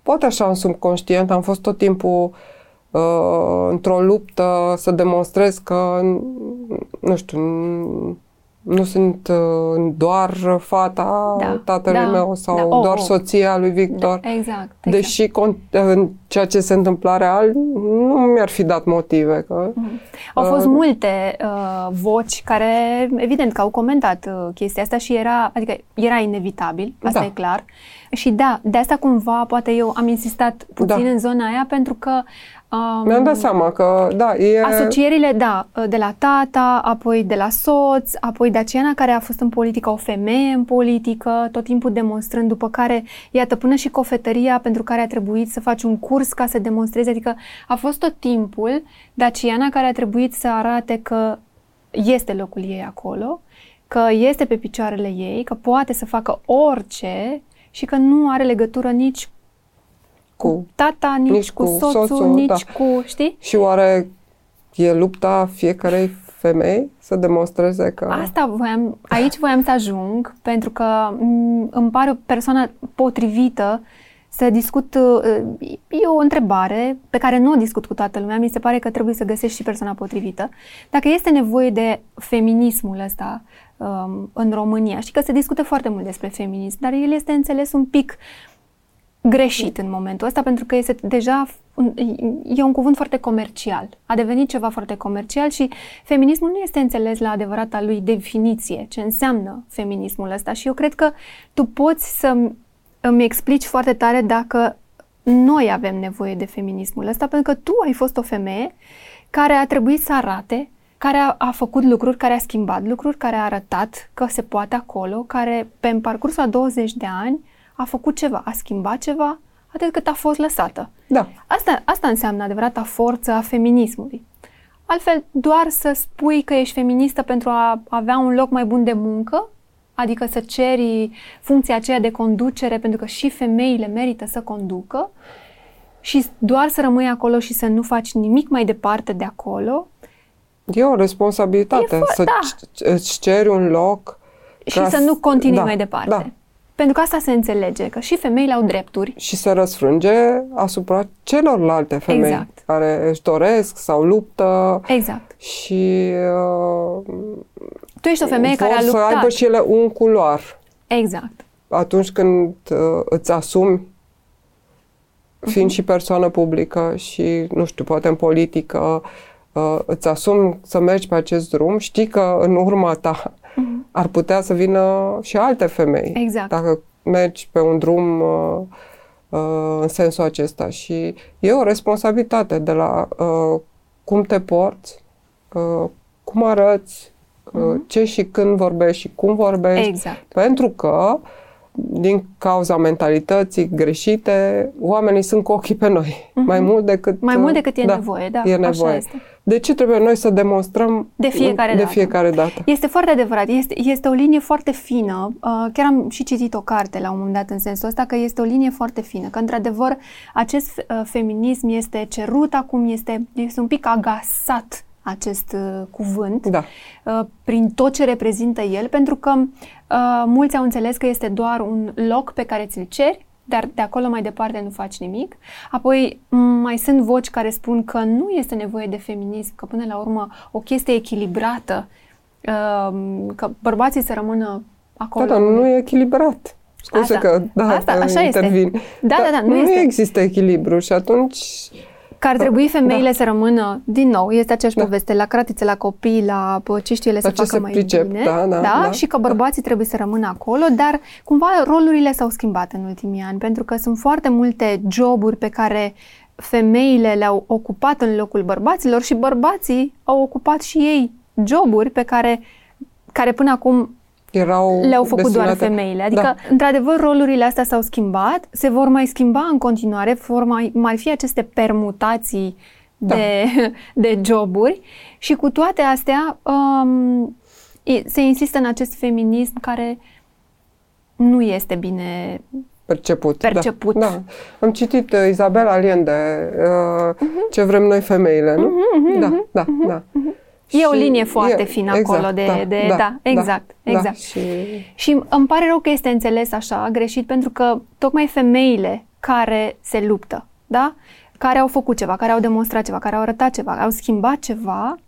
Poate așa în subconștient, am fost tot timpul uh, într-o luptă să demonstrez că, nu știu, n- nu sunt uh, doar fata Da, tatălui da, meu sau da, oh, doar oh. soția lui Victor. Da, exact, exact. Deși con- în ceea ce se întâmpla real nu mi-ar fi dat motive. Că, Au fost Uh, multe uh, voci care, evident, că au comentat uh, chestia asta și era, adică era inevitabil, asta Da. e clar. Și da, de asta cumva, poate eu am insistat puțin Da. în zona aia, pentru că um, Mi-am dat seama că, da, e... Asocierile, da, de la tata, apoi de la soț, apoi Daciana care a fost în politică, o femeie în politică, tot timpul demonstrând, după care, iată, până și cofetăria pentru care a trebuit să faci un curs ca să demonstrezi, adică a fost tot timpul Daciana care a trebuit să arate că este locul ei acolo, că este pe picioarele ei, că poate să facă orice și că nu are legătură nici cu... tata, nici, Nici cu, cu soțul, soțul, nici da. cu, știi? Și oare e lupta fiecarei femei să demonstreze că... Asta voiam, aici voiam să ajung, pentru că m, îmi pare o persoană potrivită să discut, uh, e o întrebare pe care nu o discut cu toată lumea, mi se pare că trebuie să găsești și persoana potrivită. Dacă este nevoie de feminismul ăsta um, în România, și că se discută foarte mult despre feminism, dar el este înțeles un pic greșit în momentul ăsta, pentru că este deja un- e un cuvânt foarte comercial. A devenit ceva foarte comercial și feminismul nu este înțeles la adevărata lui definiție, ce înseamnă feminismul ăsta. Și eu cred că tu poți să îmi explici foarte tare dacă noi avem nevoie de feminismul ăsta, pentru că tu ai fost o femeie care a trebuit să arate, care a, a făcut lucruri, care a schimbat lucruri, care a arătat că se poate acolo, care pe în parcursul a 20 de ani a făcut ceva, a schimbat ceva, atât cât a fost lăsată. Da. Asta, asta înseamnă adevărata forță a feminismului. Altfel, doar să spui că ești feministă pentru a avea un loc mai bun de muncă, adică să ceri funcția aceea de conducere, pentru că și femeile merită să conducă, și doar să rămâi acolo și să nu faci nimic mai departe de acolo, E o responsabilitate E fo- să da. c- îți ceri un loc și ca să s- nu continui da, mai departe. Da. Pentru că asta se înțelege, că și femeile au drepturi. Și se răsfrânge asupra celorlalte femei Exact. care își doresc sau luptă Exact. și uh, Tu ești o femeie vor care a să luptat. aibă și ele un culoar. Exact. Atunci când uh, îți asumi fiind Mhm. și persoană publică și, nu știu, poate în politică, uh, îți asumi să mergi pe acest drum, știi că în urma ta ar putea să vină și alte femei. Mhm. Exact. Dacă mergi pe un drum uh, uh, în sensul acesta. Și e o responsabilitate de la uh, cum te porți, uh, cum arăți, uh-huh. ce și când vorbești și cum vorbești. Exact. Pentru că din cauza mentalității greșite, oamenii sunt cu ochii pe noi. Uh-huh. Mai mult decât... Mai mult decât e da, nevoie, da. E nevoie. Așa este. De ce trebuie noi să demonstrăm de fiecare, de dată. fiecare dată? Este foarte adevărat. Este, este o linie foarte fină. Uh, chiar am și citit o carte la un moment dat în sensul ăsta că este o linie foarte fină. Că, într-adevăr, acest uh, feminism este cerut acum, este, este un pic agasat acest uh, cuvânt da. uh, prin tot ce reprezintă el, pentru că uh, mulți au înțeles că este doar un loc pe care ți-l ceri, dar de acolo mai departe nu faci nimic. Apoi mai sunt voci care spun că nu este nevoie de feminism, că până la urmă o chestie echilibrată, uh, că bărbații să rămână acolo. Da, dar nu e echilibrat. Scuze Asta. că da, Asta, așa intervin. este. Da, da, da, nu, nu este. există echilibru și atunci Că ar trebui femeile da. să rămână, din nou, este aceeași Da. poveste, la cratițe, la copii, la pă, ce știu ele La să ce facă se mai pricep, bine. da, da, da. și că bărbații trebuie să rămână acolo, dar cumva rolurile s-au schimbat în ultimii ani, pentru că sunt foarte multe joburi pe care femeile le-au ocupat în locul bărbaților și bărbații au ocupat și ei joburi pe care, care până acum erau le-au făcut doar destinate- femeile. Adică, Da. într-adevăr, rolurile astea s-au schimbat, se vor mai schimba în continuare, vor mai, mai fi aceste permutații Da. de, de joburi și cu toate astea um, e- se insistă în acest feminism care nu este bine perceput. Perceput. Da, da. Am citit uh, Isabel Allende, uh, Mhm. Ce vrem noi femeile, nu? da, da, da. E o Și linie foarte e- fină exact, acolo de- de- da, exact, exact. Da, și Și îmi pare rău că este înțeles așa, greșit, pentru că tocmai femeile care se luptă, da? care au făcut ceva, care au demonstrat ceva, care au arătat ceva, au schimbat ceva,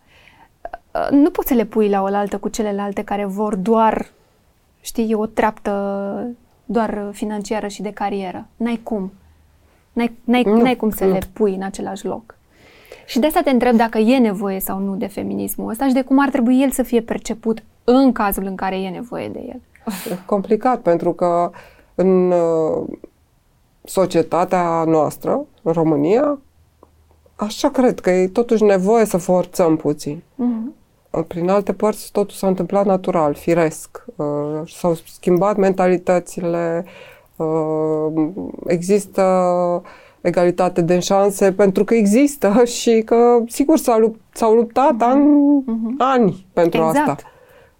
uh, nu poți să le pui la oaltă cu celelalte care vor doar, știi, o treaptă doar financiară și de carieră. N-ai cum. N-ai, n-ai, Nu, n-ai cum să nu. le pui în același loc. Și de asta te întreb dacă e nevoie sau nu de feminismul ăsta și de cum ar trebui el să fie perceput în cazul în care e nevoie de el. e complicat pentru că în uh, societatea noastră, în România, așa cred că e totuși nevoie să forțăm puțin. Mhm. Prin alte părți, totul s-a întâmplat natural, firesc. Uh, S-au schimbat mentalitățile, uh, există egalitate de șanse pentru că există și că, sigur, s-au, lupt, s-au luptat ani, ani pentru Mhm. Exact. asta.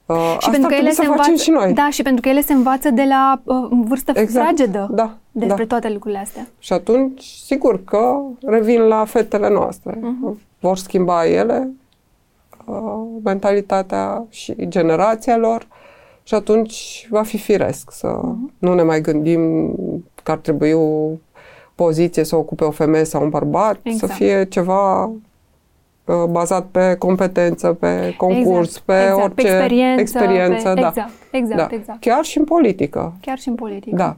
Uh, Și asta pentru că ar ele trebui să se facem învață, și noi. Da, și pentru că ele se învață de la uh, vârstă Exact. fragedă Da, despre da. toate lucrurile astea. Și atunci, sigur că revin la fetele noastre. Vor schimba ele uh, mentalitatea și generația lor și atunci va fi firesc să nu ne mai gândim că ar trebui o poziție să ocupe o femeie sau un bărbat, Exact. să fie ceva uh, bazat pe competență, pe concurs, exact, pe exact. orice pe experiență, experiență, pe, da. Exact, exact, da. exact. Chiar și în politică. Chiar și în politică. Da.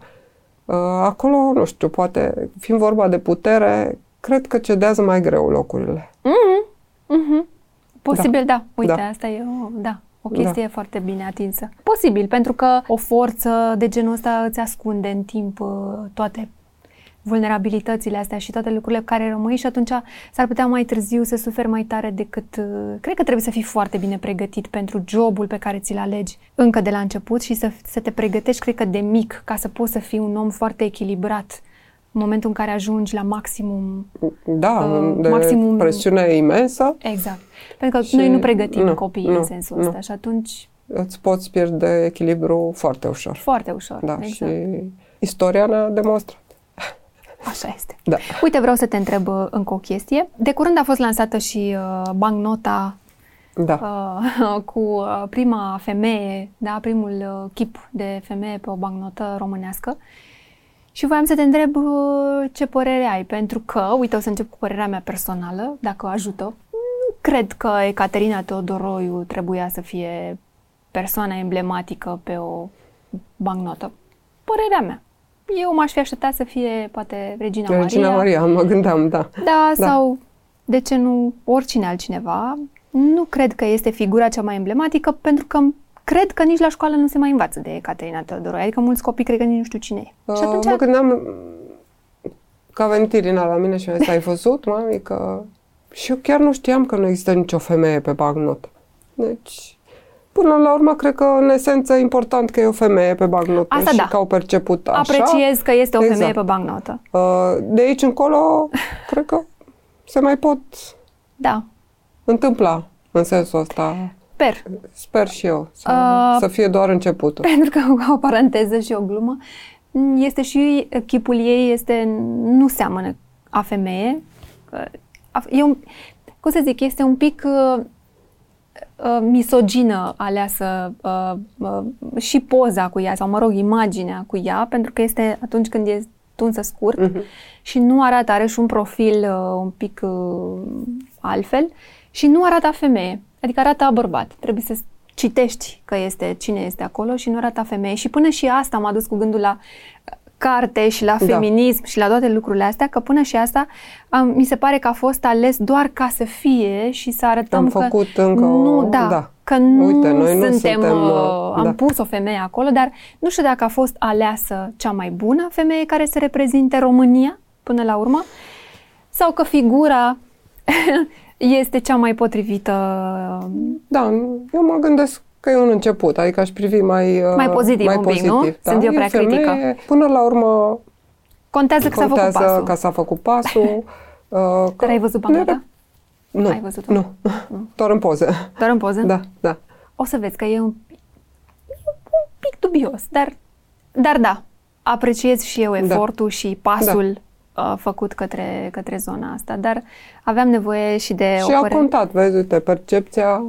Uh, Acolo, nu știu, poate, fiind vorba de putere, cred că cedează mai greu locurile. Mhm. Posibil, da. Uite, Da. asta e o, da, o chestie foarte bine atinsă. Posibil, pentru că o forță de genul ăsta îți ascunde în timp uh, toate vulnerabilitățile astea și toate lucrurile cu care rămâi și atunci s-ar putea mai târziu să suferi mai tare decât... uh, Cred că trebuie să fii foarte bine pregătit pentru jobul pe care ți-l alegi încă de la început și să, să te pregătești, cred că, de mic, ca să poți să fii un om foarte echilibrat în momentul în care ajungi la maximum Da, Uh, de maximum- presiune imensă, Exact. Pentru că Și- noi nu pregătim nu, copiii nu, în sensul nu. ăsta și atunci îți poți pierde echilibru foarte ușor. foarte ușor. Da, exact. și istoria ne-a demonstrat. Așa este. Da. Uite, vreau să te întreb uh, încă o chestie. De curând a fost lansată și uh, banknota Da. uh, cu uh, prima femeie, da, primul uh, chip de femeie pe o banknotă românească. Și voiam să te întreb uh, ce părere ai, pentru că, uite, o să încep cu părerea mea personală, dacă ajută. Nu cred că Ecaterina Teodoroiu trebuia să fie persoana emblematică pe o banknotă. Părerea mea. Eu m-aș fi așteptat să fie, poate, Regina, Regina Maria. Maria, mă gândeam, da. Da, Da. sau, de ce nu, oricine altcineva. Nu cred că este figura cea mai emblematică, pentru că cred că nici la școală nu se mai învață de Ecaterina Teodoroiu. Adică mulți copii cred că nici nu știu cine e. și Uh, atunci, Mă gândeam că a venit Irina la mine și mi-a zis, ai văzut, mami, că... Și eu chiar nu știam că nu există nicio femeie pe bancnotă. Deci, Până la urmă, cred că, în esență, e important că e o femeie pe bancnotă Asta și da. că au perceput așa. Apreciez că este o femeie Exact. pe bancnotă. Uh, De aici încolo, cred că se mai pot Da. întâmpla în sensul ăsta. Sper. Sper și eu să, Uh, să fie doar începutul. Pentru că, ca o paranteză și o glumă, este și chipul ei este, nu seamănă a femeie. A- E un, cum să zic, este un pic uh, uh, misogină aleasă uh, uh, și poza cu ea, sau mă rog, imaginea cu ea, pentru că este atunci când e tunsă scurt Mhm. și nu arată, are și un profil uh, un pic uh, altfel și nu arată a femeie, adică arată a bărbat. Trebuie să citești că este cine este acolo și nu arată a femeie. Și până și asta m-a dus cu gândul la uh, carte și la Da. feminism și la toate lucrurile astea, că până și asta am, mi se pare că a fost ales doar ca să fie și să arătăm Am că făcut încă o- nu, da, da. că nu, Uite, noi nu suntem, suntem, uh, uh, am da. pus o femeie acolo, dar nu știu dacă a fost aleasă cea mai bună femeie care să reprezinte România până la urmă sau că figura este cea mai potrivită, Da, eu mă gândesc că e un început, adică aș privi mai, uh, Mai pozitiv mai un pic, pozitiv, nu? Da? Sunt eu E prea femeie, critică. Până la urmă contează că s-a făcut contează pasul. că s-a făcut pasul. uh, că Dar ai văzut ne bancnota? re- Nu, Ai văzut-o? nu, doar în poze. Doar în poză? Da, da. O să vezi că e un, e un pic dubios, dar, dar da, apreciez și eu efortul și pasul uh, făcut către, către zona asta, dar aveam nevoie și de Și o a părere- contat, vezi, uite, percepția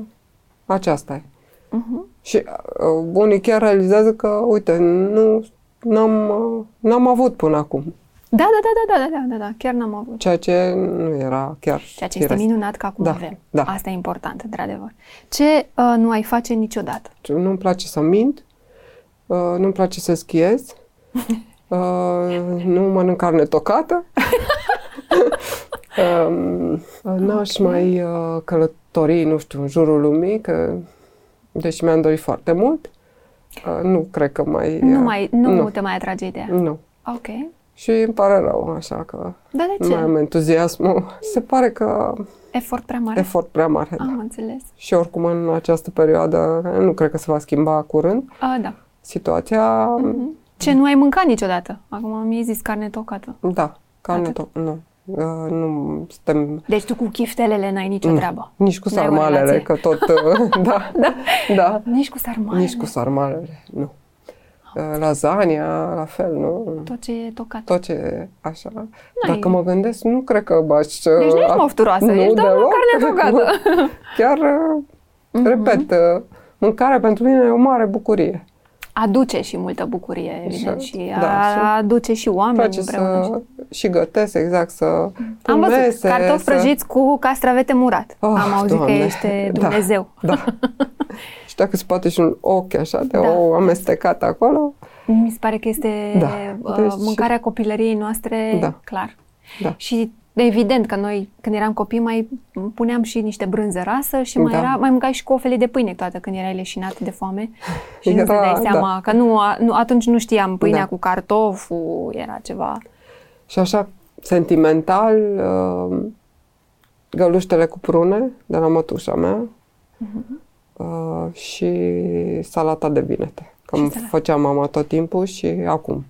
aceasta e. Mhm. Și uh, unii chiar realizează că, uite, nu n-am, uh, n-am avut până acum. Da, da, da, da, da, da, da, da, chiar n-am avut. Ceea ce nu era chiar Ceea ce este firesc. minunat că acum Da, avem. da. Asta e important, într-adevăr. Ce uh, nu ai face niciodată? Nu-mi place să mint, uh, nu-mi place să schiez, uh, nu mănânc carne tocată, um, n-aș mai uh, călători, nu știu, în jurul lumii, că, deși mi-am dorit foarte mult, uh, nu cred că mai... Nu, uh, mai, nu, nu, te mai atrage ideea. nu. Ok. Și îmi pare rău, așa că Da, de nu ce? mai am entuziasmul. Se pare că Efort prea mare? efort prea mare. Da. Am înțeles. Și oricum în această perioadă nu cred că se va schimba curând A, da. situația. Mhm. Ce nu ai mâncat niciodată? Acum mi-ai zis carne tocată. Da, carne Atât. to- nu. Uh, nu suntem Deci tu cu chiftelele n-ai nicio nu, treabă. nici cu N-ai o sarmalele, relație. că tot uh, da, da, da, Nici cu sarmale. nici cu sarmalele, nu. Uh, Lasagna, la fel, nu. Tot ce e tocat. Tot ce așa. N-ai- Dacă mă gândesc, nu cred că m-aș... Deci nu ești mofturoasă, ești doar la carne tocată. Chiar, uh, Mhm. repet, uh, mâncarea pentru mine e o mare bucurie. Aduce și multă bucurie, evident, Și- și da, a- și- aduce și Îmi oameni place împreună. să și gătesc, exact, să pun Am văzut mese, cartofi să... prăjiți cu castravete murat. Oh, Am auzit Doamne. că ești Da, Dumnezeu. Da. și dacă se poate și un ochi așa de Da. o amestecat acolo, Mi se pare că este Da. uh, Deci- mâncarea copilăriei noastre, Da. clar. da. Și evident că noi, când eram copii, mai puneam și niște brânză rasă și mai, Da. era, mai mâncai și cu o felie de pâine toată când erai leșinat de foame și nu-ți Era, dai seama, că nu, a- nu, atunci nu știam pâinea Da. cu cartoful, era ceva... Și așa, sentimental, uh, găluștele cu prune de la mătușa mea Mhm. uh, și salata de vinete. Că Și îmi salata. făcea mama tot timpul și acum.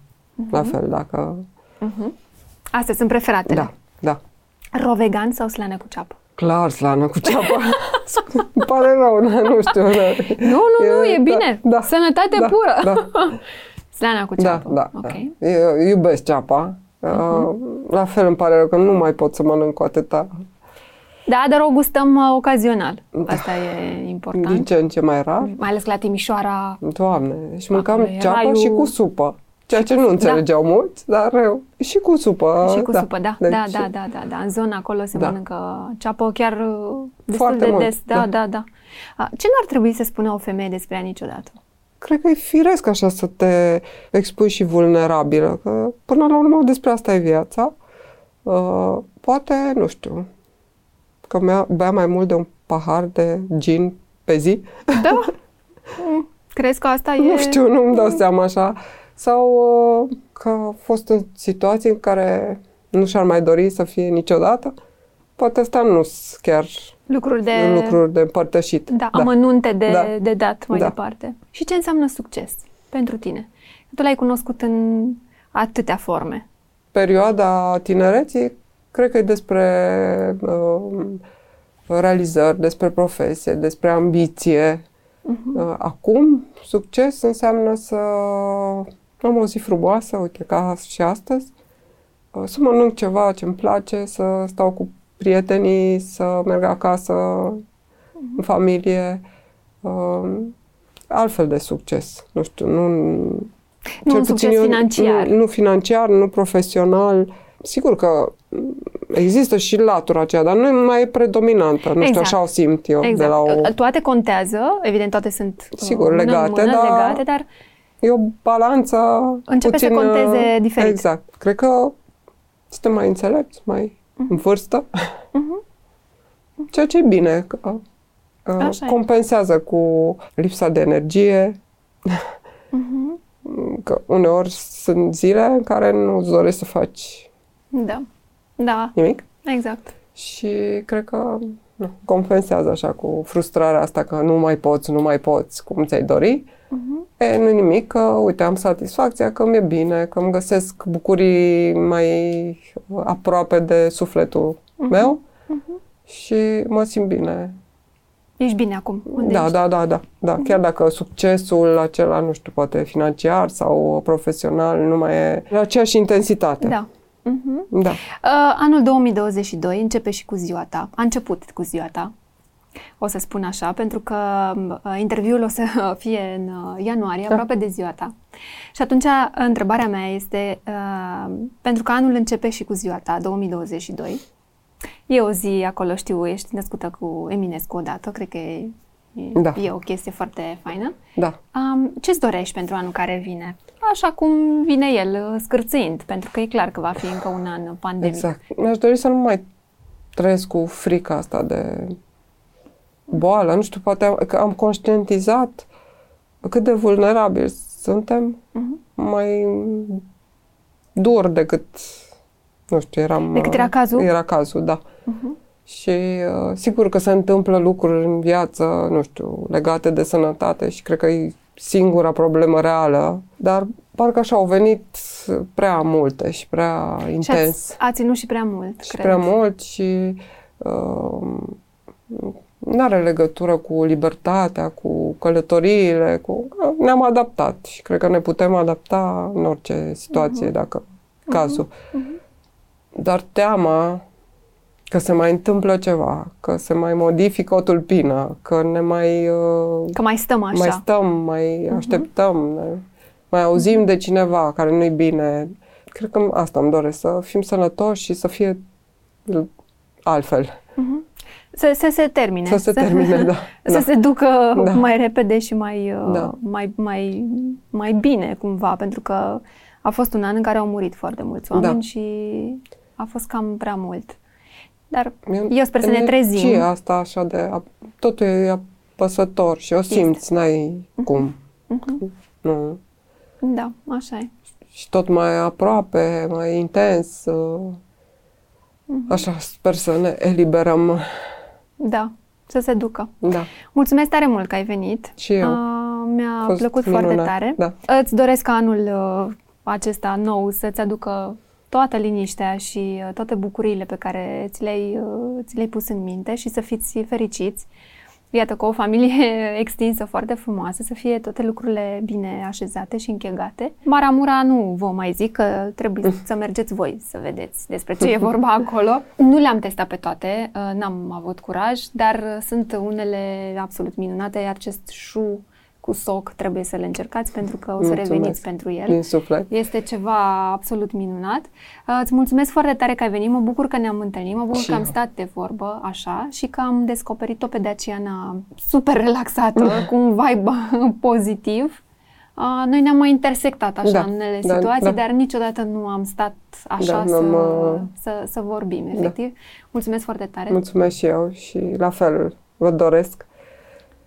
La Mhm. fel, dacă... Astea sunt preferatele. Da, da. Rovegan sau slană cu ceapă? Clar, slană cu ceapă. Îmi pare rău, da, nu știu. Da. Nu, nu, nu, e da, bine. Da, Sănătate da, pură. Da, Slana cu da, ceapă. da. Ok. da. Eu iubesc ceapa. Uh, la fel îmi pare rău că nu mai pot să mănânc cu atâta. Da, dar o gustăm uh, ocazional. Asta e important. Din ce în ce mai rar. Mai ales că la Timișoara Doamne, și mâncam Acolo e ceapă raiul- și cu supă. Ceea ce nu înțelegeau mulți, dar eu, și cu supă. și cu supă, da. Deci, Da, da, da, da, da. În zona acolo se Da. mănâncă ceapă chiar uh, destul Foarte de mult, des. Da, da. da, da. A, Ce nu ar trebui să spună o femeie despre ea niciodată? Cred că e firesc așa să te expui și vulnerabilă, că până la urmă despre asta e viața. Uh, poate, nu știu, că mea, bea mai mult de un pahar de gin pe zi. Da? Mm, Crezi că asta e... Nu știu, nu-mi dau seama așa. Sau uh, că a fost în situații în care nu și-ar mai dori să fie niciodată. Poate asta nu sunt chiar lucruri de... lucruri de împărtășit. Da, da. amănunte de, da. de dat mai Da. departe. Și ce înseamnă succes pentru tine? Tu l-ai cunoscut în atâtea forme. Perioada tinereții, cred că e despre uh, realizări, despre profesie, despre ambiție. Uh, acum, succes înseamnă să am o zi frumoasă, uite, ca și astăzi, uh, să mănânc ceva ce îmi place, să stau cu prietenii, să merg acasă în familie. Uh, altfel de succes. Nu știu, nu... Nu cel un puțin succes financiar. Nu, nu financiar, nu profesional. Sigur că există și latura aceea, dar nu mai e predominantă. Nu știu, Exact. așa o simt eu. Exact. De la o, Toate contează, evident toate sunt uh, Sigur, mână în legate, mână, dar- legate, dar e o balanță Începe să puțin, conteze uh, diferit. Exact. Cred că suntem mai înțelepți, mai Mhm. în vârstă. Ceea ce e bine. Că, uh, Așa e. compensează cu lipsa de energie. Mhm. Că uneori sunt zile în care nu îți dorești să faci da. Da, nimic. exact. Și cred că nu, compensează așa cu frustrarea asta că nu mai poți, nu mai poți cum ți-ai dori. Mhm. E, nu nimic, că uite, am satisfacția, că mi-e bine, că îmi găsesc bucurii mai aproape de sufletul Mhm. meu și mă simt bine. Ești bine acum. Unde Da, ești? da, da, da, da. Chiar dacă succesul acela, nu știu, poate financiar sau profesional, nu mai e la aceeași intensitate. Da. Mhm. Da. Uh, anul 2022 începe și cu ziua ta. A început cu ziua ta. O să spun așa, pentru că uh, interviul o să fie în uh, ianuarie, Da. aproape de ziua ta. Și atunci uh, întrebarea mea este, uh, pentru că anul începe și cu ziua ta, 2022, e o zi acolo, știu, ești născută cu Eminescu odată, cred că e, e, Da. e o chestie foarte faină. Da. Um, ce-ți dorești pentru anul care vine? Așa cum vine el, uh, scârțâind, pentru că e clar că va fi încă un an pandemic. Exact. Mi-aș dori să nu mai trăiesc cu frica asta de boală. Nu știu, poate am, că am conștientizat cât de vulnerabili suntem, Mhm. mai dur decât, nu știu, eram... Decât era cazul? Era cazul, da. Mhm. Și uh, sigur că se întâmplă lucruri în viață, nu știu, legate de sănătate și cred că e singura problemă reală, dar parcă așa au venit prea multe și prea Și intens. ați, a ținut și prea mult, și cred. prea mult și uh, nu are legătură cu libertatea, cu călătoriile, cu... ne-am adaptat și cred că ne putem adapta în orice situație, dacă cazul. Dar teama că se mai întâmplă ceva, că se mai modifică o tulpină, că ne mai, uh, Că mai stăm așa. mai stăm, mai așteptăm, ne, mai auzim de cineva care nu-i bine. Cred că asta îmi doresc, să fim sănătoși și să fie altfel. Să, să se termine. Să se termine, da. Să da. se ducă Da. mai repede și mai, uh, Da. mai, mai, mai bine cumva, pentru că a fost un an în care au murit foarte mulți oameni Da. și a fost cam prea mult. Dar E eu sper să ne trezim. energia asta așa de... Totul e apăsător și o simți, n-ai cum. Mhm. Nu. Da, așa e. și tot mai aproape, mai intens. uh, Mhm. Așa, sper să ne eliberăm. Da, să se ducă. Da. Mulțumesc tare mult că ai venit. Și eu. Uh, mi-a fost plăcut minunat, foarte tare. da. Îți doresc ca anul uh, acesta nou să-ți aducă toată liniștea și uh, toate bucuriile pe care ți le-ai, uh, ți le-ai pus în minte și să fiți fericiți. Iată, cu o familie extinsă foarte frumoasă, să fie toate lucrurile bine așezate și închegate. Maramura nu vă mai zic că trebuie să mergeți voi să vedeți despre ce e vorba acolo. Nu le-am testat pe toate, uh, n-am avut curaj, dar uh, sunt unele absolut minunate, iar acest șu cu soc trebuie să le încercați pentru că o să Mulțumesc. reveniți pentru el. Din suflet. Este ceva absolut minunat. Uh, Îți mulțumesc foarte tare că ai venit, mă bucur că ne-am întâlnit, mă bucur Și că am eu. stat de vorbă așa și că am descoperit-o pe Daciana super relaxată, cu un vibe pozitiv. Uh, Noi ne-am mai intersectat așa Da, în unele da, situații, da. dar niciodată nu am stat așa Da, să, n-am, uh, să, să vorbim, efectiv. Mulțumesc foarte tare. Mulțumesc și eu și la fel vă doresc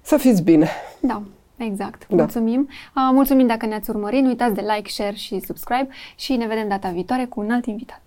să fiți bine. Da, Exact. Da. Mulțumim. Uh, mulțumim dacă ne-ați urmărit. Nu uitați de like, share și subscribe și ne vedem data viitoare cu un alt invitat.